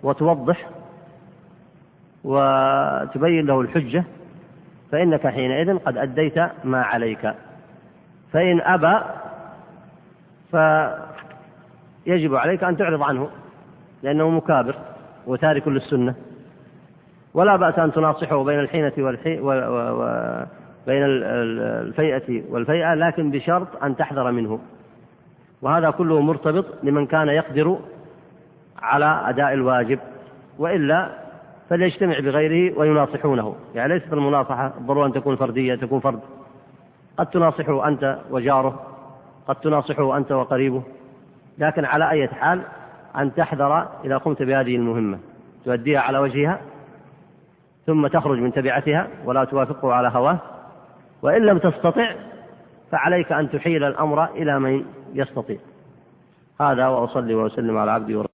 وتوضح وتبين له الحجة فإنك حينئذ قد أديت ما عليك. فإن أبى فيجب عليك أن تعرض عنه لأنه مكابر وتارك للسنة. ولا بأس أن تناصحه بين الحينة والحي و... و... و... بين الفيئة والفيئة لكن بشرط أن تحذر منه. وهذا كله مرتبط لمن كان يقدر على أداء الواجب. وإلا فليجتمع بغيره ويناصحونه. يعني ليست المناصحة ضرورة أن تكون فردية تكون فرد. قد تناصحه أنت وجاره قد تناصحه أنت وقريبه. لكن على أي حال أن تحذر إذا قمت بهذه المهمة. تؤديها على وجهها ثم تخرج من تبعتها ولا توافقه على هواه. وإن لم تستطع فعليك أن تحيل الأمر إلى من يستطيع. هذا وأصلي وأسلم على عبدي ورسولي